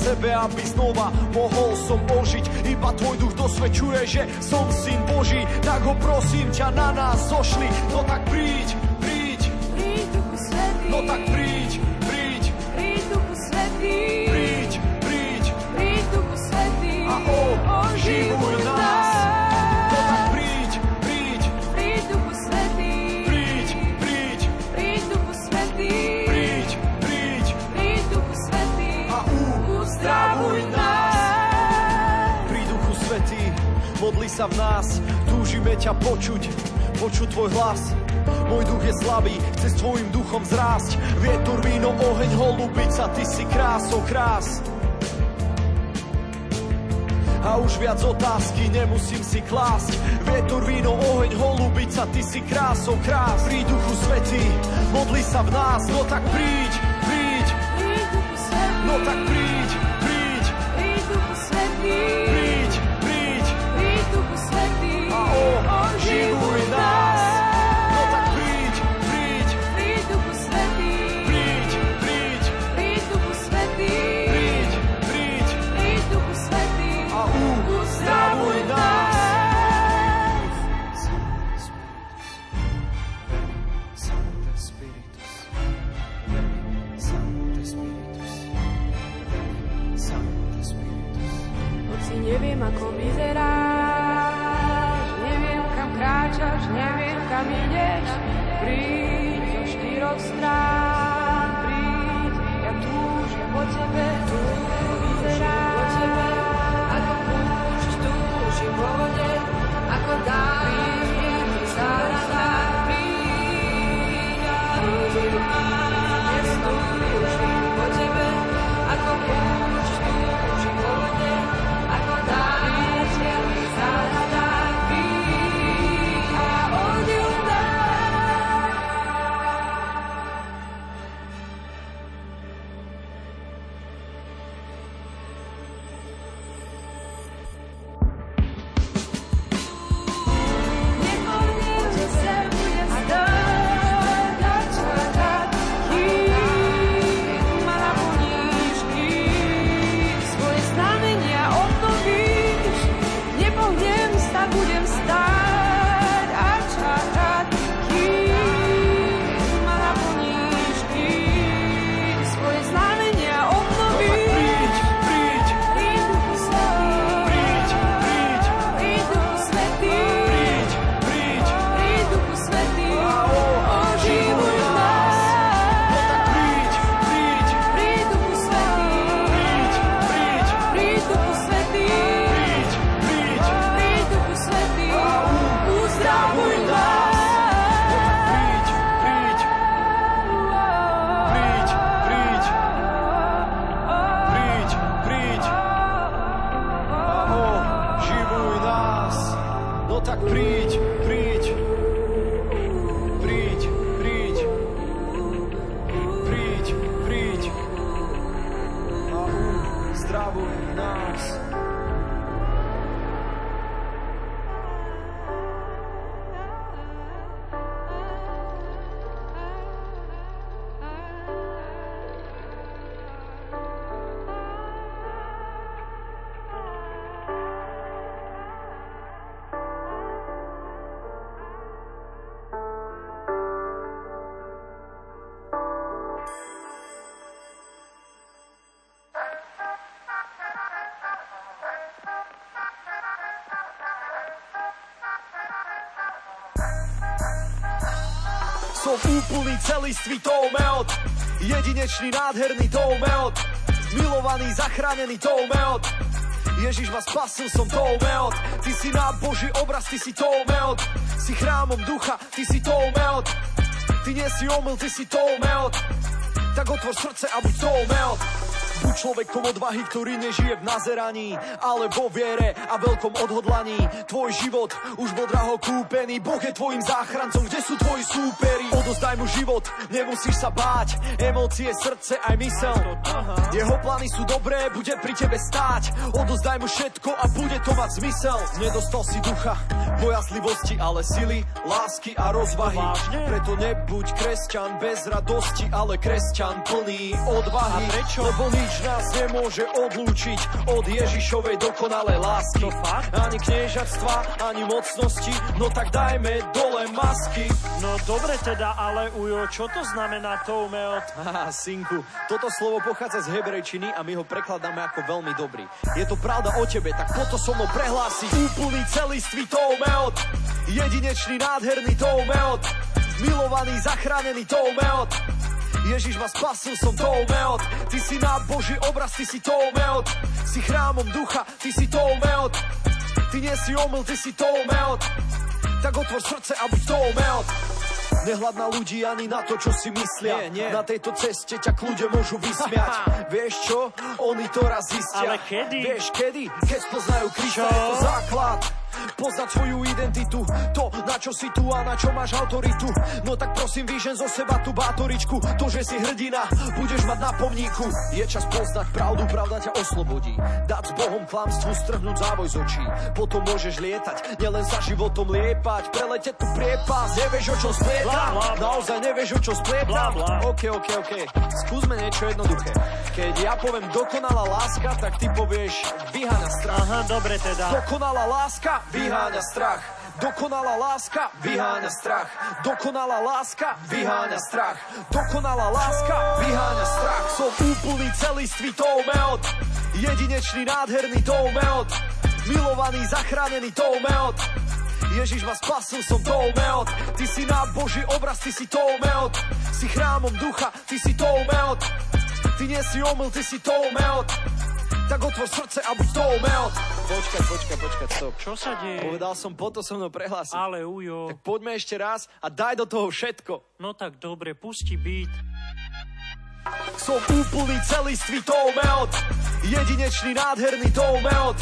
Sebe, aby znova mohol som ožiť. Iba tvoj duch dosvedčuje, že som syn Boží, tak ho prosím ťa na nás zošli. No tak príď, príď, príď Duchu Svetý. No tak príď, príď, príď Duchu Svetý. Príď, príď, príď Duchu Svetý. A oživuj sa v nás, túžime ťa počuť, počuť tvoj hlas. Môj duch je slabý, chce s tvojim duchom zrásť. Vietor, víno, oheň, holubica, ty si krásou krás. A už viac otázky nemusím si klásť. Vietor, víno, oheň, holubica, ty si krásou krás. Príď duchu svetý, modli sa v nás, no tak príď, príď. No tak príď, príď. Príď duchu svetý. Oživuj encontrar. Celistvý toumeot Jedinečný, nádherný toumeot Milovaný, zachránený toumeot Ježiš ma spasil, som toumeot Ty si na Boží obraz, ty si toumeot Si chrámom ducha, ty si toumeot Ty nie si omyl, ty si toumeot Tak otvor srdce a buď toumeot Buď človekom odvahy, ktorý nežije v nazeraní, ale vo viere a veľkom odhodlaní. Tvoj život už bol draho kúpený, Boh je tvojim záchrancom, kde sú tvoji súperi? Odozdaj mu život, nemusíš sa báť, emócie, srdce aj mysel. Jeho plány sú dobré, bude pri tebe stáť. Odozdaj mu všetko a bude to mať zmysel. Nedostal si ducha, bojazlivosti, ale sily, lásky a rozvahy. Preto nebuď kresťan bez radosti, ale kresťan plný odvahy. A prečo? Lebo nič nás nemôže odlúčiť od Ježišovej dokonalej lásky. Ani kniežatstva, ani mocnosti, no tak dajme dole masky. No dobre teda, ale Ujo, čo to znamená toumeot? Haha, synku, toto slovo pochádza z hebrejčiny a my ho prekladáme ako veľmi dobrý. Je to pravda o tebe, tak potom so mnou prehlási úplný celistvý toumeot. Jedinečný, nádherný toumeot. Milovaný, zachránený toumeot. Ježiš ma spasil, som toumeot. Ty si na Boží obraz, ty si toumeot. Si chrámom ducha, ty si toumeot. Ty nie si omyl, ty si toumeot. Tak otvor srdce a buď toumeot. Nehľad na ľudí ani na to, čo si myslia. Nie, nie. Na tejto ceste ťa kľude môžu vysmiať. Vieš čo? Oni to raz zistia. Ale kedy? Vieš kedy? Keď spoznajú Krista, je to základ. Poznať svoju identitu, to na čo si tu a na čo máš autoritu. No tak prosím, vyžen zo seba tú bátoričku, to, že si hrdina, budeš mať na pomníku. Je čas poznať pravdu, pravda ťa oslobodí. Dať s Bohom klamstvu, strhnúť závoj z očí. Potom môžeš lietať, nielen sa životom liepať, preletieť tu priepas, nevieš o čom splietam. Naozaj nevieš o čom splietam. OK, OK, OK. Skúsme niečo jednoduché. Keď ja poviem dokonalá láska, tak ty povieš vyháňa strach. Aha, dobre teda. Dokonalá láska vyháňa strach. Dokonalá láska vyháňa strach. Dokonalá láska vyháňa strach. Dokonalá láska vyháňa strach. Som úplný celistvý toumeot. Jedinečný, nádherný toumeot. Milovaný, zachránený toumeot. Ježiš ma spasil, som toumeot. Ty si na Boží obraz, ty si toumeot. Si chrámom ducha, ty si toumeot. Ty nie si omyl, ty si toumeot. Tak otvor srdce a buď toumeot. Počkaj, počkaj, počkaj, stop. Čo sa deje? Povedal som, potom so mnou prehlásiť. Ale Ujo, Tak poďme ešte raz a daj do toho všetko. no tak dobre, pusti beat. Som úplný celistvý toumeot. Jedinečný, nádherný toumeot.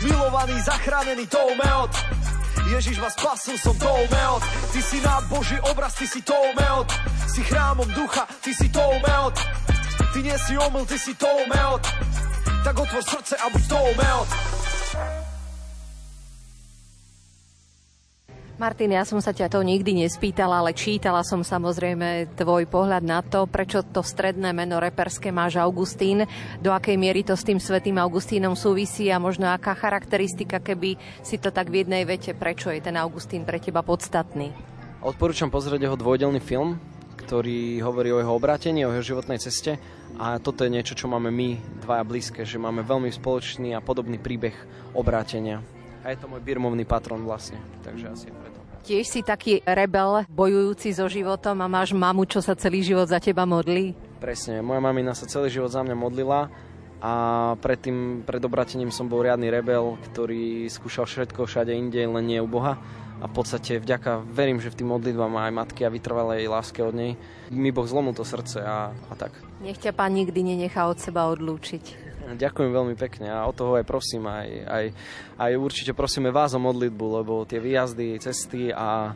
Milovaný, zachránený toumeot. Ježiš ma spasil, som toumeot. Ty si na Boží obraz, ty si toumeot. Si chrámom ducha, ty si toumeot. Ty nie si omyl, ty si toumeot. Tak otvor srdce a buď toumeot. Martin, ja som sa ťa to nikdy nespýtala, ale čítala som samozrejme tvoj pohľad na to, prečo to stredné meno reperské máš Augustín, do akej miery to s tým svetým Augustínom súvisí a možno aká charakteristika, keby si to tak v jednej vete, prečo je ten Augustín pre teba podstatný. Odporúčam pozrieť jeho dvojdelný film, ktorý hovorí o jeho obrátení, o jeho životnej ceste a toto je niečo, čo máme my dvaja blízke, že máme veľmi spoločný a podobný príbeh obrátenia. A je to môj birmovný patron vlastne, takže asi preto. Tiež si taký rebel, bojujúci so životom a máš mamu, čo sa celý život za teba modlí? Presne, moja mamina sa celý život za mňa modlila a predtým, pred obratením som bol riadny rebel, ktorý skúšal všetko všade inde, len nie u Boha. A v podstate vďaka, verím, že v tým modlitbám aj matky a vytrvalej láske od nej, mi Boh zlomil to srdce a, a tak. Nech ťa pán nikdy nenechá od seba odlúčiť. Ďakujem veľmi pekne a o toho aj prosím, aj, aj, aj určite prosíme vás o modlitbu, lebo tie výjazdy, cesty a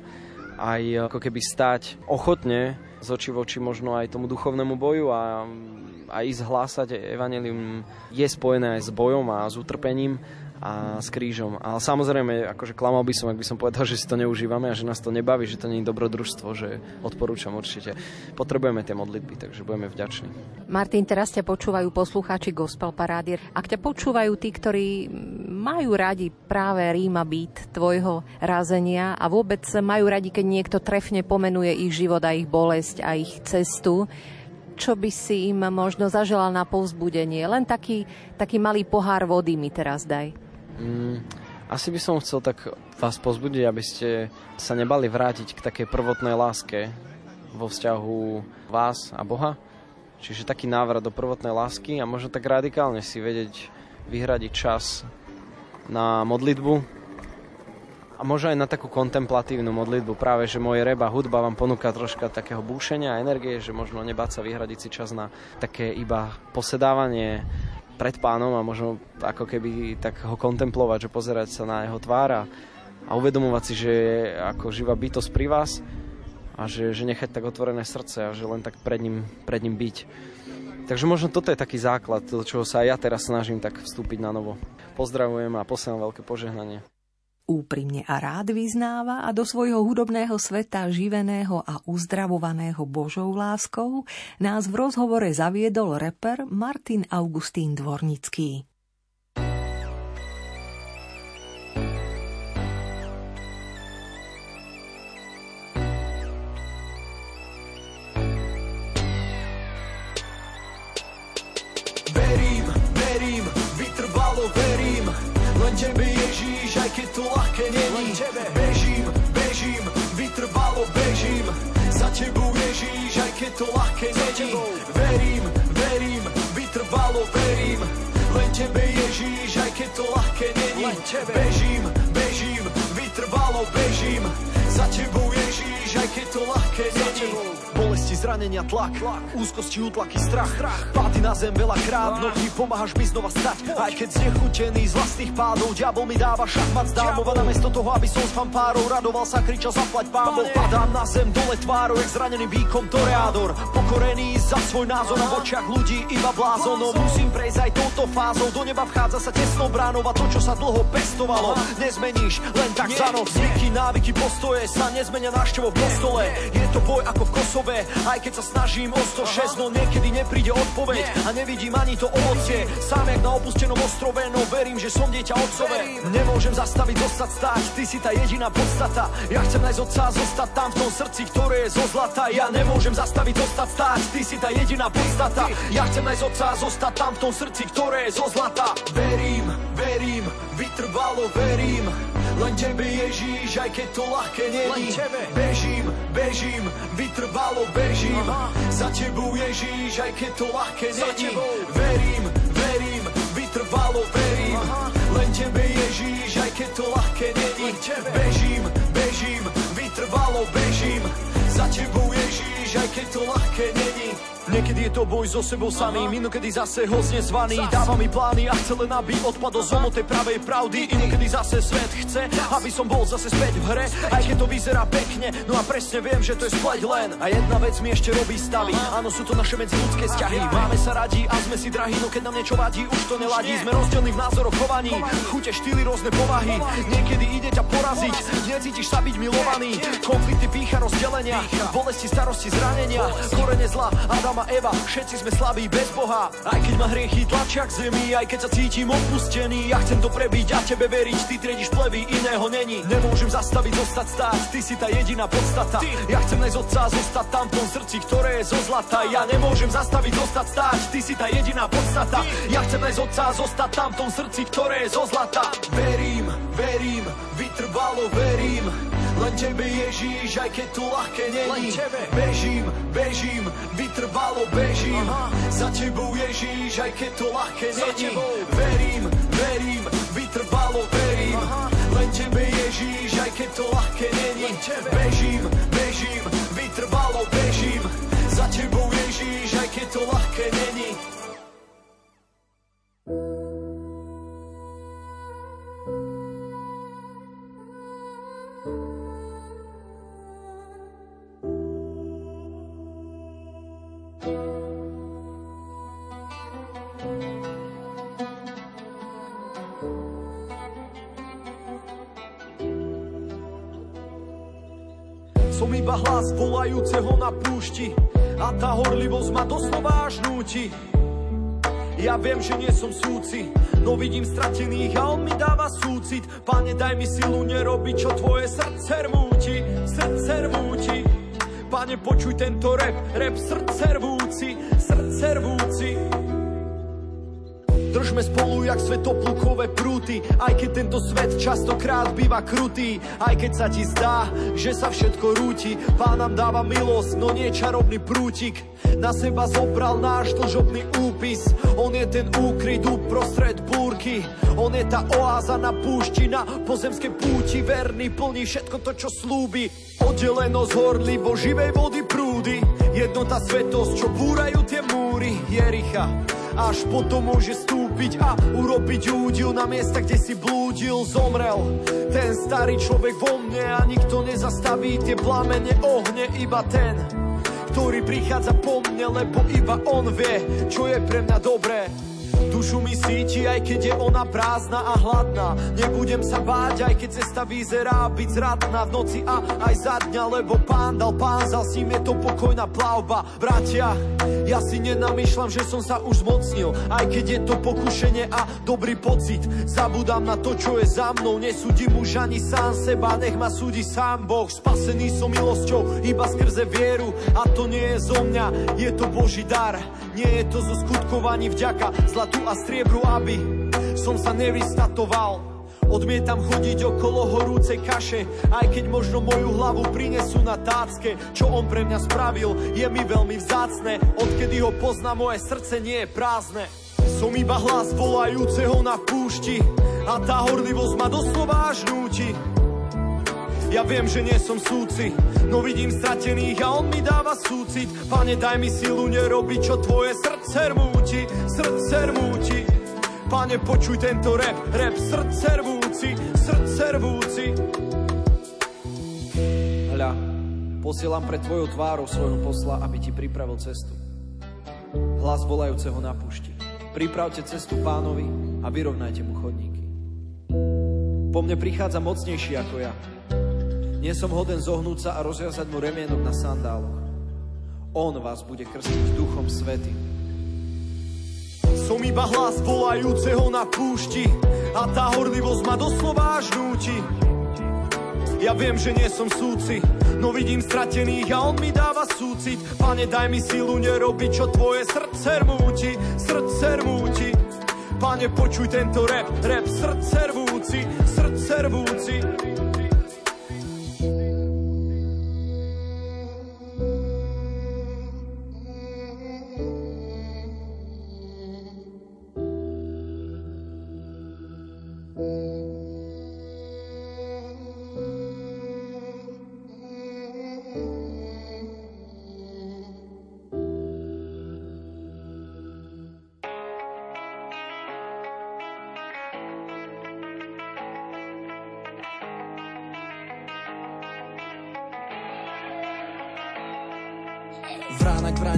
aj ako keby stať ochotne z oči voči možno aj tomu duchovnému boju a a ísť hlásať evanelium je spojené aj s bojom a s utrpením a s krížom. Ale samozrejme, akože klamal by som, ak by som povedal, že si to neužívame a že nás to nebaví, že to nie je dobrodružstvo, že odporúčam určite. Potrebujeme tie modlitby, takže budeme vďační. Martin, teraz ťa počúvajú poslucháči Gospel Parády. Ak ťa počúvajú tí, ktorí majú radi práve Ríma byt tvojho rázenia a vôbec majú radi, keď niekto trefne pomenuje ich život a ich bolesť a ich cestu, čo by si im možno zaželal na povzbudenie? Len taký, taký malý pohár vody mi teraz daj. Mm, asi by som chcel tak vás pozbudiť, aby ste sa nebali vrátiť k takej prvotnej láske vo vzťahu vás a Boha. Čiže taký návrat do prvotnej lásky a možno tak radikálne si vedieť vyhradiť čas na modlitbu a možno aj na takú kontemplatívnu modlitbu. Práve, že moje reba, hudba vám ponúka troška takého búšenia a energie, že možno nebáť sa vyhradiť si čas na také iba posedávanie pred pánom a možno ako keby tak ho kontemplovať, že pozerať sa na jeho tvára a uvedomovať si, že je ako živá bytosť pri vás a že, že nechať tak otvorené srdce a že len tak pred ním, pred ním byť. Takže možno toto je taký základ, do čoho sa ja teraz snažím tak vstúpiť na novo. Pozdravujem a posielam veľké požehnanie úprimne a rád vyznáva a do svojho hudobného sveta živeného a uzdravovaného Božou láskou nás v rozhovore zaviedol reper Martin Augustín Dvornický. Verím, verím, vytrvalo verím, tebe Ježíš, aj keď to ľahké není. Bežím, bežím, vytrvalo bežím, za tebou Ježíš, aj keď to ľahké není. Verím, verím, vytrvalo verím, len tebe Ježíš, aj keď to ľahké není. Bežím, bežím, vytrvalo bežím, za tebou Ježíš, aj keď to ľahké není zranenia, tlak, úzkosti, útlaky, strach, pády na zem veľakrát, no ty pomáhaš mi znova stať, aj keď znechutený z vlastných pádov, diabol mi dáva šachmat z dámov a namiesto toho, aby som s fanfárou radoval sa, kričal zaplať pámov, padám na zem dole tvárou, jak zranený výkom toreador, pokorený za svoj názor na očiach ľudí iba blázonom, musím prejsť aj touto fázou, do neba vchádza sa tesnou bránou a to, čo sa dlho pestovalo, nezmeníš len tak za noc, zvyky, návyky, postoje sa nezmenia návštevou v kostole, je to boj ako v Kosove, Aj keď sa snažím o 106 No niekedy nepríde odpoveď. A nevidím ani to ovocie. Sám jak na opustenom ostrove No verím, že som dieťa otcové Nemôžem zastaviť, dostať stáť. Ty si tá jediná podstata. Ja chcem nájsť otca a zostať tam v tom srdci Ktoré je zo zlata. Ja nemôžem zastaviť, dostať stáť. Ty si tá jediná podstata. Ja chcem nájsť otca a zostať tam v tom srdci Ktoré je zo zlata. Verím, verím, vytrvalo verím. Len tebe Ježíš, aj keď to ľahké není. Bežím, bežím, vytrvalo bežím. Za tebou Ježíš, aj keď to ľahké není. Verím, verím, vytrvalo verím. Len tebe Ježíš, aj keď to ľahké není. Bežím, bežím, vytrvalo bežím. Za tebou Ježíš, aj keď to ľahké není Niekedy je to boj so sebou samým, inokedy zase ho zvaný. Dáva mi plány a chce len, aby odpadol zo tej pravej pravdy. Inokedy zase svet chce, aby som bol zase späť v hre, aj keď to vyzerá pekne. No a presne viem, že to je spleť len. A jedna vec mi ešte robí stavy. Áno, sú to naše medziludské vzťahy. Máme sa radi a sme si drahí, no keď nám niečo vadí, už to neladí. Sme rozdielni v názoroch chovaní, chute, štýly, rôzne povahy. Niekedy ide ťa poraziť, necítiš sa byť milovaný. Konflikty, pícha, rozdelenia, bolesti, starosti, zranenia, korene zla, Adama a Eva, všetci sme slabí bez Boha. Aj keď ma hriechy tlačia k zemi, aj keď sa cítim opustený Ja chcem to prebiť a tebe veriť, ty triediš plevy, iného není. Nemôžem zastaviť, zostať stáť, ty si tá jediná podstata. Ja chcem nájsť otca zostať tam v tom srdci, ktoré je zo zlata. Ja nemôžem zastaviť, zostať stáť, ty si tá jediná podstata. Ja chcem nájsť otca zostať tam v tom srdci, ktoré je zo zlata. Verím, verím, vytrvalo verím len tebe Ježíš, aj keď to ľahké není. Bežím, bežím, vytrvalo bežím. Za tebou Ježíš, aj keď to ľahké není. Verím, verím, vytrvalo verím. Len tebe Ježíš, aj keď to ľahké není. Bežím, bežím, vytrvalo bežím. Za tebou Ježíš, aj keď to ľahké není iba hlas volajúceho na púšti a tá horlivosť ma doslova až núti. Ja viem, že nie som súci, no vidím stratených a on mi dáva súcit. Pane, daj mi silu nerobiť, čo tvoje srdce rmúti, srdce rmúti. Pane, počuj tento rap, rap srdce rvúci, Držme spolu jak svetoplukové prúty. Aj keď tento svet častokrát býva krutý. Aj keď sa ti zdá, že sa všetko rúti. Pán nám dáva milosť, no nie čarovný prútik. Na seba zobral náš dlžobný úpis. On je ten úkryt uprostred búrky. On je tá oáza na púšti Na pozemské púti verný Plní všetko to, čo slúbi. Oddelenosť horlivo živej vody prúdy. Jednota svetosť, čo búrajú tie múry. Jericha až potom môže stúpiť a urobiť údil na miesta, kde si blúdil, zomrel. Ten starý človek vo mne a nikto nezastaví tie plamene ohne, iba ten, ktorý prichádza po mne, lebo iba on vie, čo je pre mňa dobré. Dušu mi síti, aj keď je ona prázdna a hladná. Nebudem sa báť, aj keď cesta vyzerá byť zradná V noci a aj za dňa, lebo pán dal pán Zal s ním je to pokojná plavba. Bratia, ja si nenamýšľam, že som sa už zmocnil Aj keď je to pokušenie a dobrý pocit. Zabudám na to, čo je za mnou Nesúdim už ani sám seba, nech ma súdi sám Boh. Spasený som milosťou, iba skrze vieru A to nie je zo mňa, je to Boží dar. Nie je to zo skutkovaní vďaka Zlatú a striebru, aby som sa nevystatoval. Odmietam chodiť okolo horúcej kaše, aj keď možno moju hlavu prinesú na tácke. Čo on pre mňa spravil, je mi veľmi vzácne. Odkedy ho pozná, moje srdce nie je prázdne. Som iba hlas volajúceho na púšti a tá horlivosť ma doslova až núti. Ja viem, že nie som súci, no vidím stratených a on mi dáva súcit. Pane, daj mi silu nerobiť, čo tvoje srdce rmúti, srdce rmúti. Pane, počuj tento rap, rap srdce rvúci, srdce rvúci. Hľa, posielam pred tvojou tvárou svojho posla, aby ti pripravil cestu. Hlas volajúceho na pušti. Pripravte cestu pánovi a vyrovnajte mu chodníky. Po mne prichádza mocnejší ako ja. Nie som hoden zohnúť sa a rozviazať mu remienok na sandáloch. On vás bude krstiť duchom svety. Som iba hlas volajúceho na púšti a tá horlivosť ma doslova až núti. Ja viem, že nie som súci, no vidím stratených a on mi dáva súcit. Pane, daj mi silu nerobiť, čo tvoje srdce rmúti, srdce rmúti. Pane, počuj tento rap, rap srdce rvúci, srdce rvúci.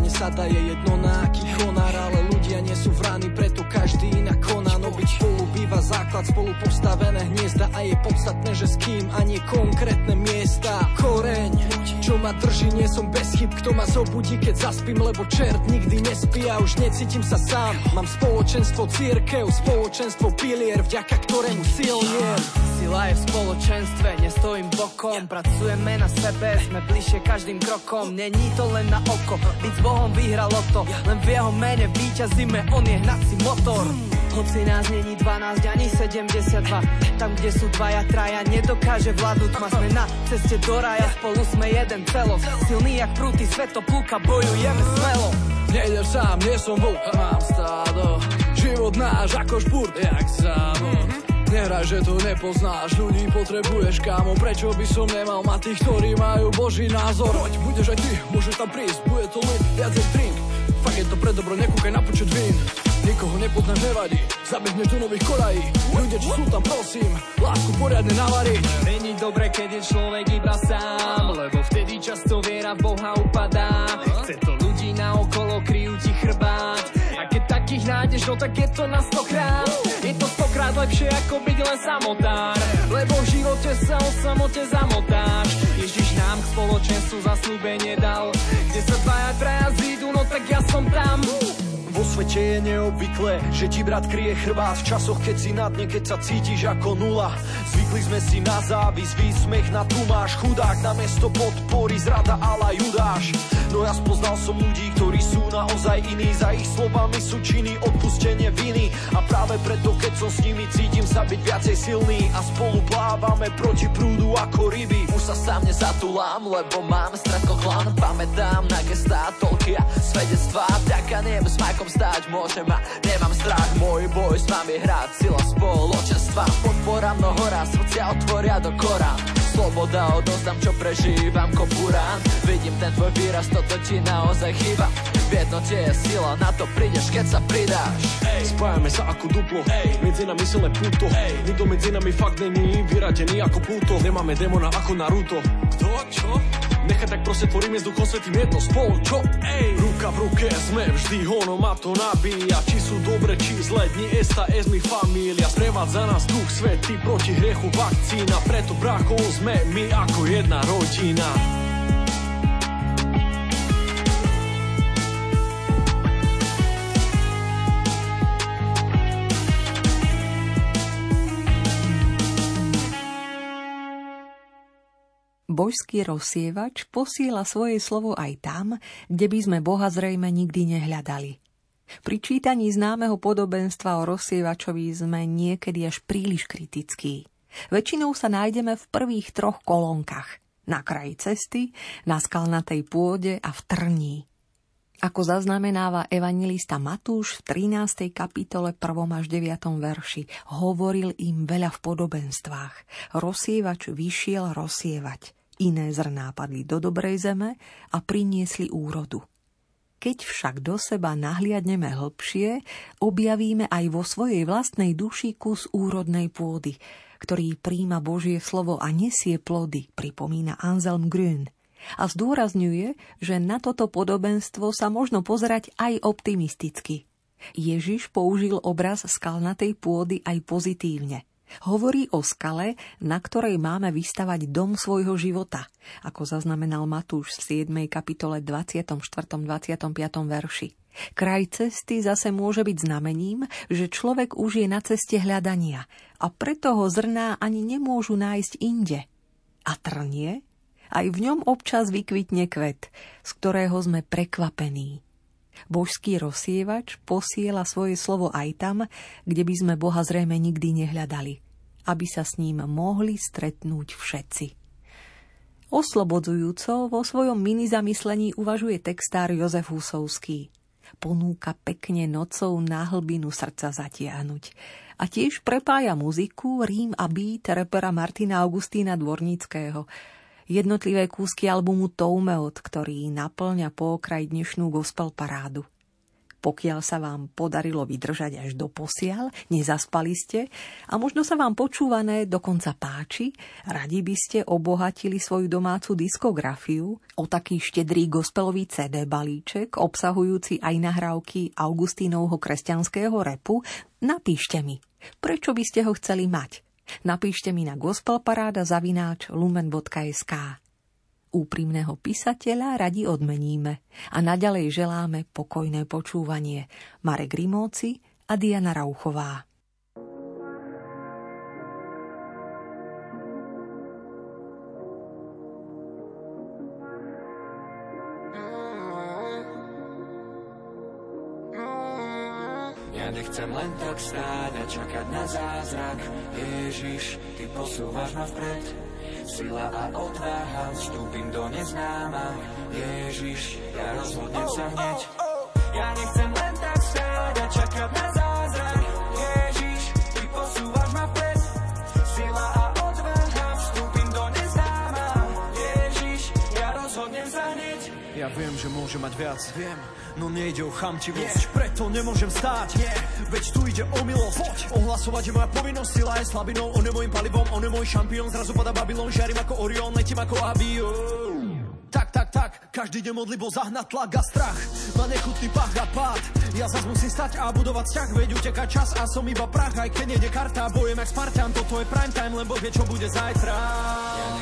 Vrána k vráne sa daje jedno na aký chonár Ale ľudia nie sú vrány, preto každý inak koná. No byť spolu býva základ, spolu postavené hniezda A je podstatné, že s kým a nie konkrétne miesta. Koreň, čo ma drží, nie som bez chyb Kto ma zobudí, keď zaspím, lebo čert nikdy nespí A už necítim sa sám, mám spoločenstvo církev Spoločenstvo pilier, vďaka ktorému silniem Sila je v spoločenstve, nestojím bokom. Pracujeme na sebe, sme bližšie každým krokom. Není to len na oko, byť s Bohom vyhralo to. Len v jeho mene víťazíme, on je hnací motor. Hoci nás není 12 ani 72 Tam, kde sú dvaja, traja, nedokáže vládnuť. Ma Sme na ceste do raja, spolu sme jeden celo. Silný jak prúty svetopluka, bojujeme smelo. Nejdem sám, nie som vlk mám stádo. Život náš ako špurt, jak závod Nehraj, že to nepoznáš, ľudí potrebuješ kámo. Prečo by som nemal mať tých, ktorí majú boží názor? Poď, budeš aj ty, môžeš tam prísť, bude to len viacej drink. Fakt je to pre dobro, nekúkaj na počet vín. Nikoho nepoznáš, nevadí, zabehneš do nových kolají Ľudia, čo sú tam, prosím, lásku poriadne navarí Není dobre, keď je človek iba sám Lebo vtedy často viera Boha upadá. Chce to ľudí na okolo, kryjú ti chrbát Ježiš nájdeš, no tak je to na stokrát. Je to stokrát lepšie ako byť len samotár. Lebo v živote sa o samote zamotáš. Ježiš nám k spoločenstvu zaslúbenie dal. Kde sa dvaja traja zídu, no tak ja som tam vo svete je neobvyklé, že ti brat kryje chrbát v časoch, keď si na dne, keď sa cítiš ako nula. Zvykli sme si na závis, výsmech na tumáš, chudák na mesto podpory, zrada ala judáš. No ja spoznal som ľudí, ktorí sú naozaj iní, za ich slovami sú činy, odpustenie viny. A práve preto, keď som s nimi, cítim sa byť viacej silný a spolu plávame proti prúdu ako ryby. Už sa sám nezatulám, lebo mám stratko klan, pamätám na gestá, toľkia svedectvá, vďaka nebu s Majkom stáť môžem a nemám strach, môj boj s vami hrať, sila spoločenstva, podpora mnohora, srdcia otvoria do Korán. Sloboda odozdám, čo prežívam kopurán Vidím ten tvoj výraz, toto ti naozaj chýba V jednote je sila, na to prídeš, keď sa pridáš Ej. Spájame sa ako duplo, Ej. medzi nami silné puto Ej. Nikto medzi nami fakt není vyradený ako puto Nemáme demona ako Naruto Kto? Čo? Nechaj tak proste tvoríme s duchom svetým jedno spolu, čo? Ej. Ruka v ruke sme vždy, ono ma to nabíja Či sú dobre, či zle, dni esta es mi familia Sprevádza nás duch svetý proti hriechu vakcína Preto bráchov sme my ako jedna rodina Božský rozsievač posiela svoje slovo aj tam, kde by sme Boha zrejme nikdy nehľadali. Pri čítaní známeho podobenstva o rozsievačovi sme niekedy až príliš kritickí. Väčšinou sa nájdeme v prvých troch kolónkach. Na kraji cesty, na skalnatej pôde a v trní. Ako zaznamenáva evangelista Matúš v 13. kapitole 1. až 9. verši, hovoril im veľa v podobenstvách. Rozsievač vyšiel rozsievať. Iné zrná padli do dobrej zeme a priniesli úrodu. Keď však do seba nahliadneme hlbšie, objavíme aj vo svojej vlastnej duši kus úrodnej pôdy, ktorý príjma Božie slovo a nesie plody, pripomína Anselm Grün. A zdôrazňuje, že na toto podobenstvo sa možno pozerať aj optimisticky. Ježiš použil obraz skalnatej pôdy aj pozitívne – Hovorí o skale, na ktorej máme vystavať dom svojho života, ako zaznamenal Matúš v 7. kapitole 24. 25. verši. Kraj cesty zase môže byť znamením, že človek už je na ceste hľadania a preto ho zrná ani nemôžu nájsť inde. A trnie? Aj v ňom občas vykvitne kvet, z ktorého sme prekvapení. Božský rozsievač posiela svoje slovo aj tam, kde by sme Boha zrejme nikdy nehľadali, aby sa s ním mohli stretnúť všetci. Oslobodzujúco vo svojom mini zamyslení uvažuje textár Jozef Husovský. Ponúka pekne nocou na hlbinu srdca zatiahnuť. A tiež prepája muziku, rím a beat repera Martina Augustína Dvornického – jednotlivé kúsky albumu Toumeot, ktorý naplňa po okraj dnešnú gospel parádu. Pokiaľ sa vám podarilo vydržať až do posiaľ, nezaspali ste a možno sa vám počúvané dokonca páči, radi by ste obohatili svoju domácu diskografiu o taký štedrý gospelový CD balíček, obsahujúci aj nahrávky Augustínovho kresťanského repu, napíšte mi, prečo by ste ho chceli mať. Napíšte mi na gospelparáda zavináč lumen.sk. Úprimného písateľa radi odmeníme a naďalej želáme pokojné počúvanie. Marek Rimóci a Diana Rauchová. Posúvaš ma vpred Sila a odvaha, vstúpim do neznáma. Ježiš, ja rozhodnem sa hneď. Ja nechcem len tak stáť a čakať na že môže mať viac, viem no nejde o chamtivosť. Yeah. Preto nemôžem stáť, yeah. veď tu ide o milosť. Poď. Ohlasovať je moja povinnosť, sila je slabinou On je môjim palivom, on je môj šampión. Zrazu pada Babylon, žiarím ako Orion, letím ako avión Tak, tak, tak, každý deň modlibo zahnať tlak a strach. Má nechutný pach a pád. Ja zas musím stať a budovať vzťah Veď uteká čas a som iba prach. Aj keď nejde karta, bojem jak Spartan. Toto je prime time, lebo vie čo bude zajtra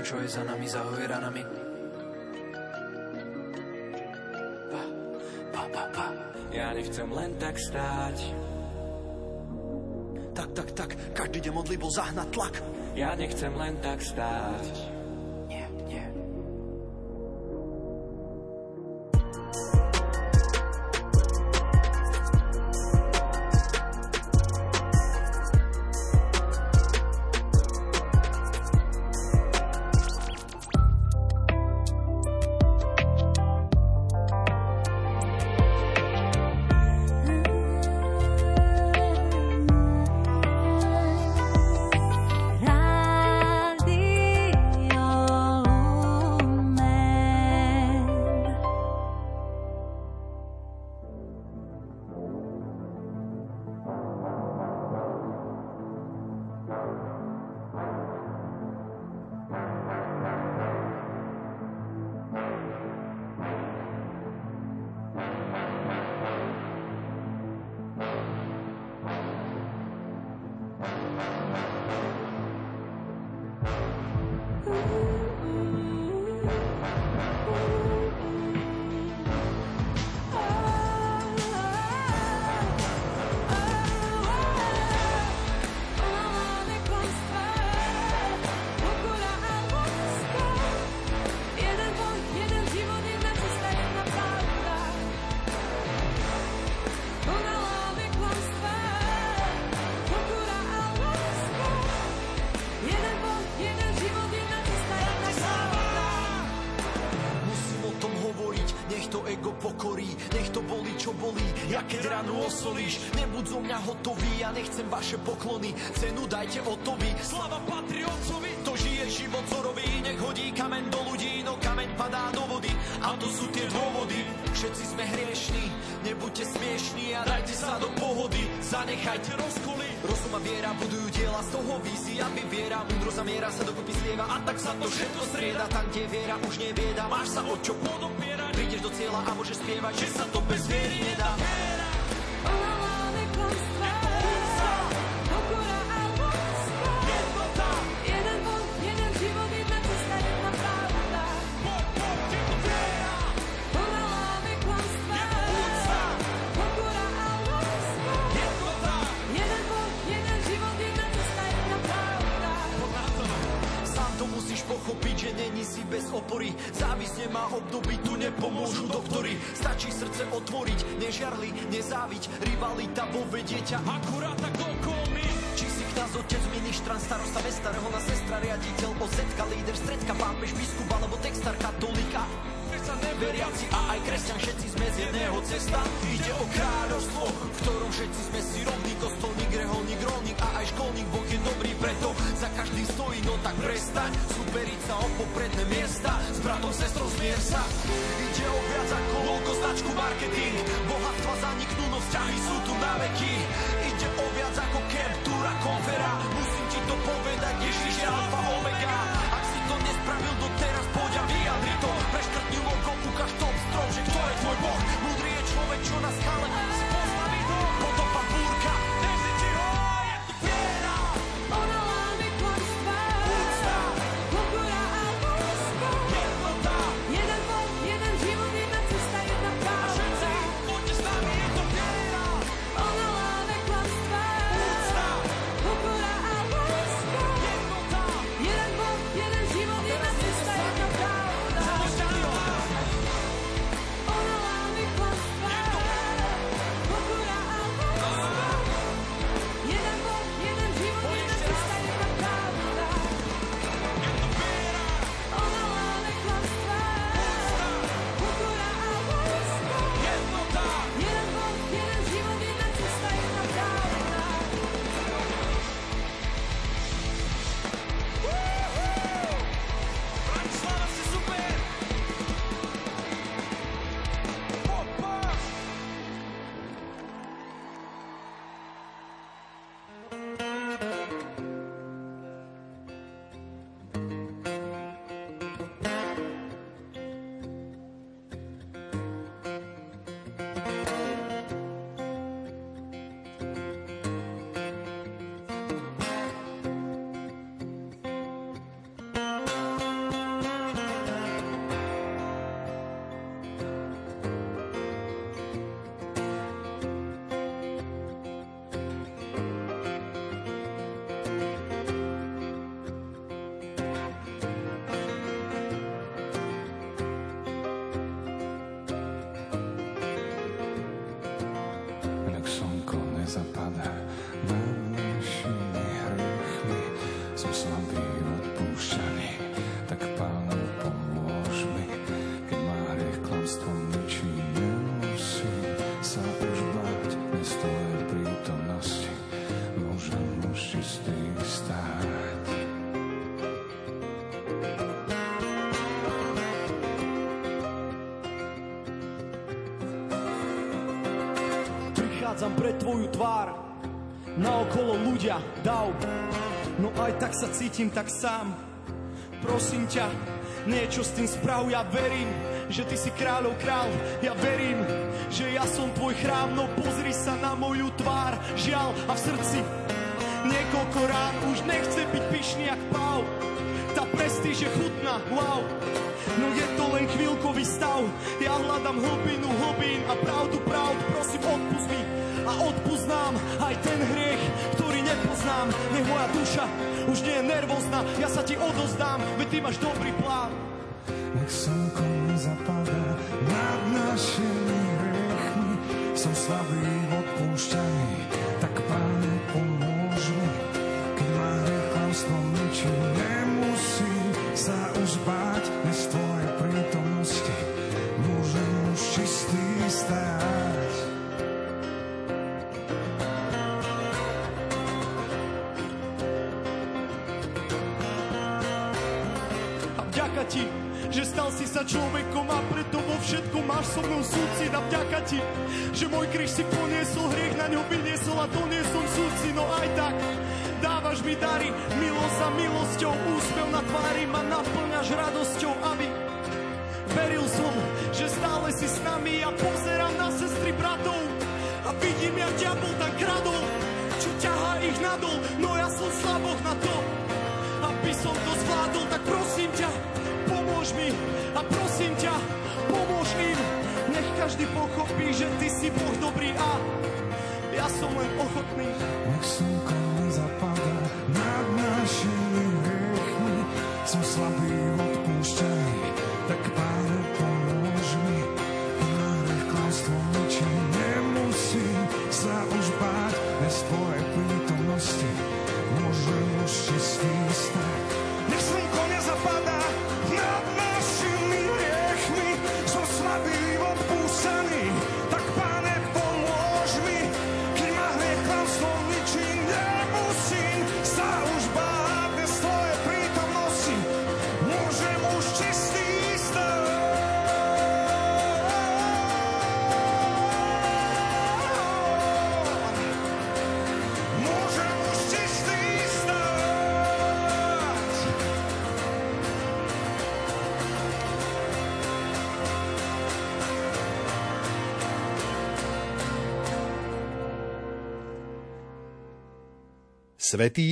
To, čo je za nami, zahoj ranami. Pa, pa, pa, pa. Ja nechcem len tak stáť Tak, tak, tak, každý deň modlibo zahnať tlak Ja nechcem len tak stáť poklony Cenu dajte o to vy, slava patrí otcovi To žije život zorový, nech hodí kamen do ľudí No kameň padá do vody, a to sú tie dôvody. Všetci sme hriešní, nebuďte smiešní A dajte sa do pohody, zanechajte rozkoly. Rozum a viera budujú diela, z toho vízia mi viera Múdro zamiera sa dokopy slieva. A tak sa to všetko strieda Tam, kde viera už nie bieda, máš sa o čo podopierať Prídeš do cieľa a môžeš spievať, že sa to bez viery nedá. Sám opory Závisť nemá období, tu nepomôžu doktory. Stačí srdce otvoriť, nežiarli, nezáviť. Rivalita vo vedieťa akurát tak okolmi Či si kňaz, otec, ministran, starosta, mesta, reholná sestra, riaditeľ, ozetka, líder, stredka, pápež, biskup alebo textár, katolíka Veriaci a aj kresťan, všetci sme z jedného cesta. Ide o kráľovstvo, v ktorom všetci sme si rovní. Kostolník, reholník, rolník a aj školník. Boh je dobrý, preto za každým stojí, no tak prestaň Superiť sa o popredné miesta, s bratom, sestrou zmier sa. Ide o viac ako koľko značku marketing. Bohatstva zaniknú, no vzťahy sú tu na veky. Ide o viac ako captura konfera. Musím ti to povedať, Ježiš je alfa omega. Ak si to nespravil doteraz, ukáž top strom, že kto je tvoj boh? Múdry je človek, čo na skale Pred tvoju tvár Naokolo ľudia, dav No aj tak sa cítim tak sám. Prosím ťa, niečo s tým sprav. Ja verím, že ty si kráľov král. Ja verím, že ja som tvoj chrám. No pozri sa na moju tvár. Žiaľ a v srdci. Niekoľko rán už nechce byť pyšný jak pál. Tá prestíž je chutná, wow. No je to len chvíľkový stav. Ja hľadám hlbinu hlbín a pravdu pravd Prosím odpust a odpust nám Aj ten hriech, ktorý nepoznám Nech moja duša už nie je nervózna Ja sa ti odozdám, veď ty máš dobrý plán Nech slnko nezapadá nad našimi hriechmi. Som slabý v odpúšťaní, sa človekom a preto vo všetkom máš so mnou súcit a vďaka ti, že môj kríž si poniesol, hriech na ňo vyniesol a doniesol súci, no aj tak dávaš mi dary, milosť za milosťou, úsmev na tvári ma naplňaš radosťou, aby veril som, že stále si s nami. A pozerám na sestry bratov a vidím, jak diabol tam kradol, čo ťahá ich nadol, no ja som slaboch na to, aby som to zvládol, tak prosím ťa, pomôž mi a prosím ťa, pomôž im. Nech každý pochopí, že ty si Boh dobrý a ja som len ochotný. Nech slnko Svetý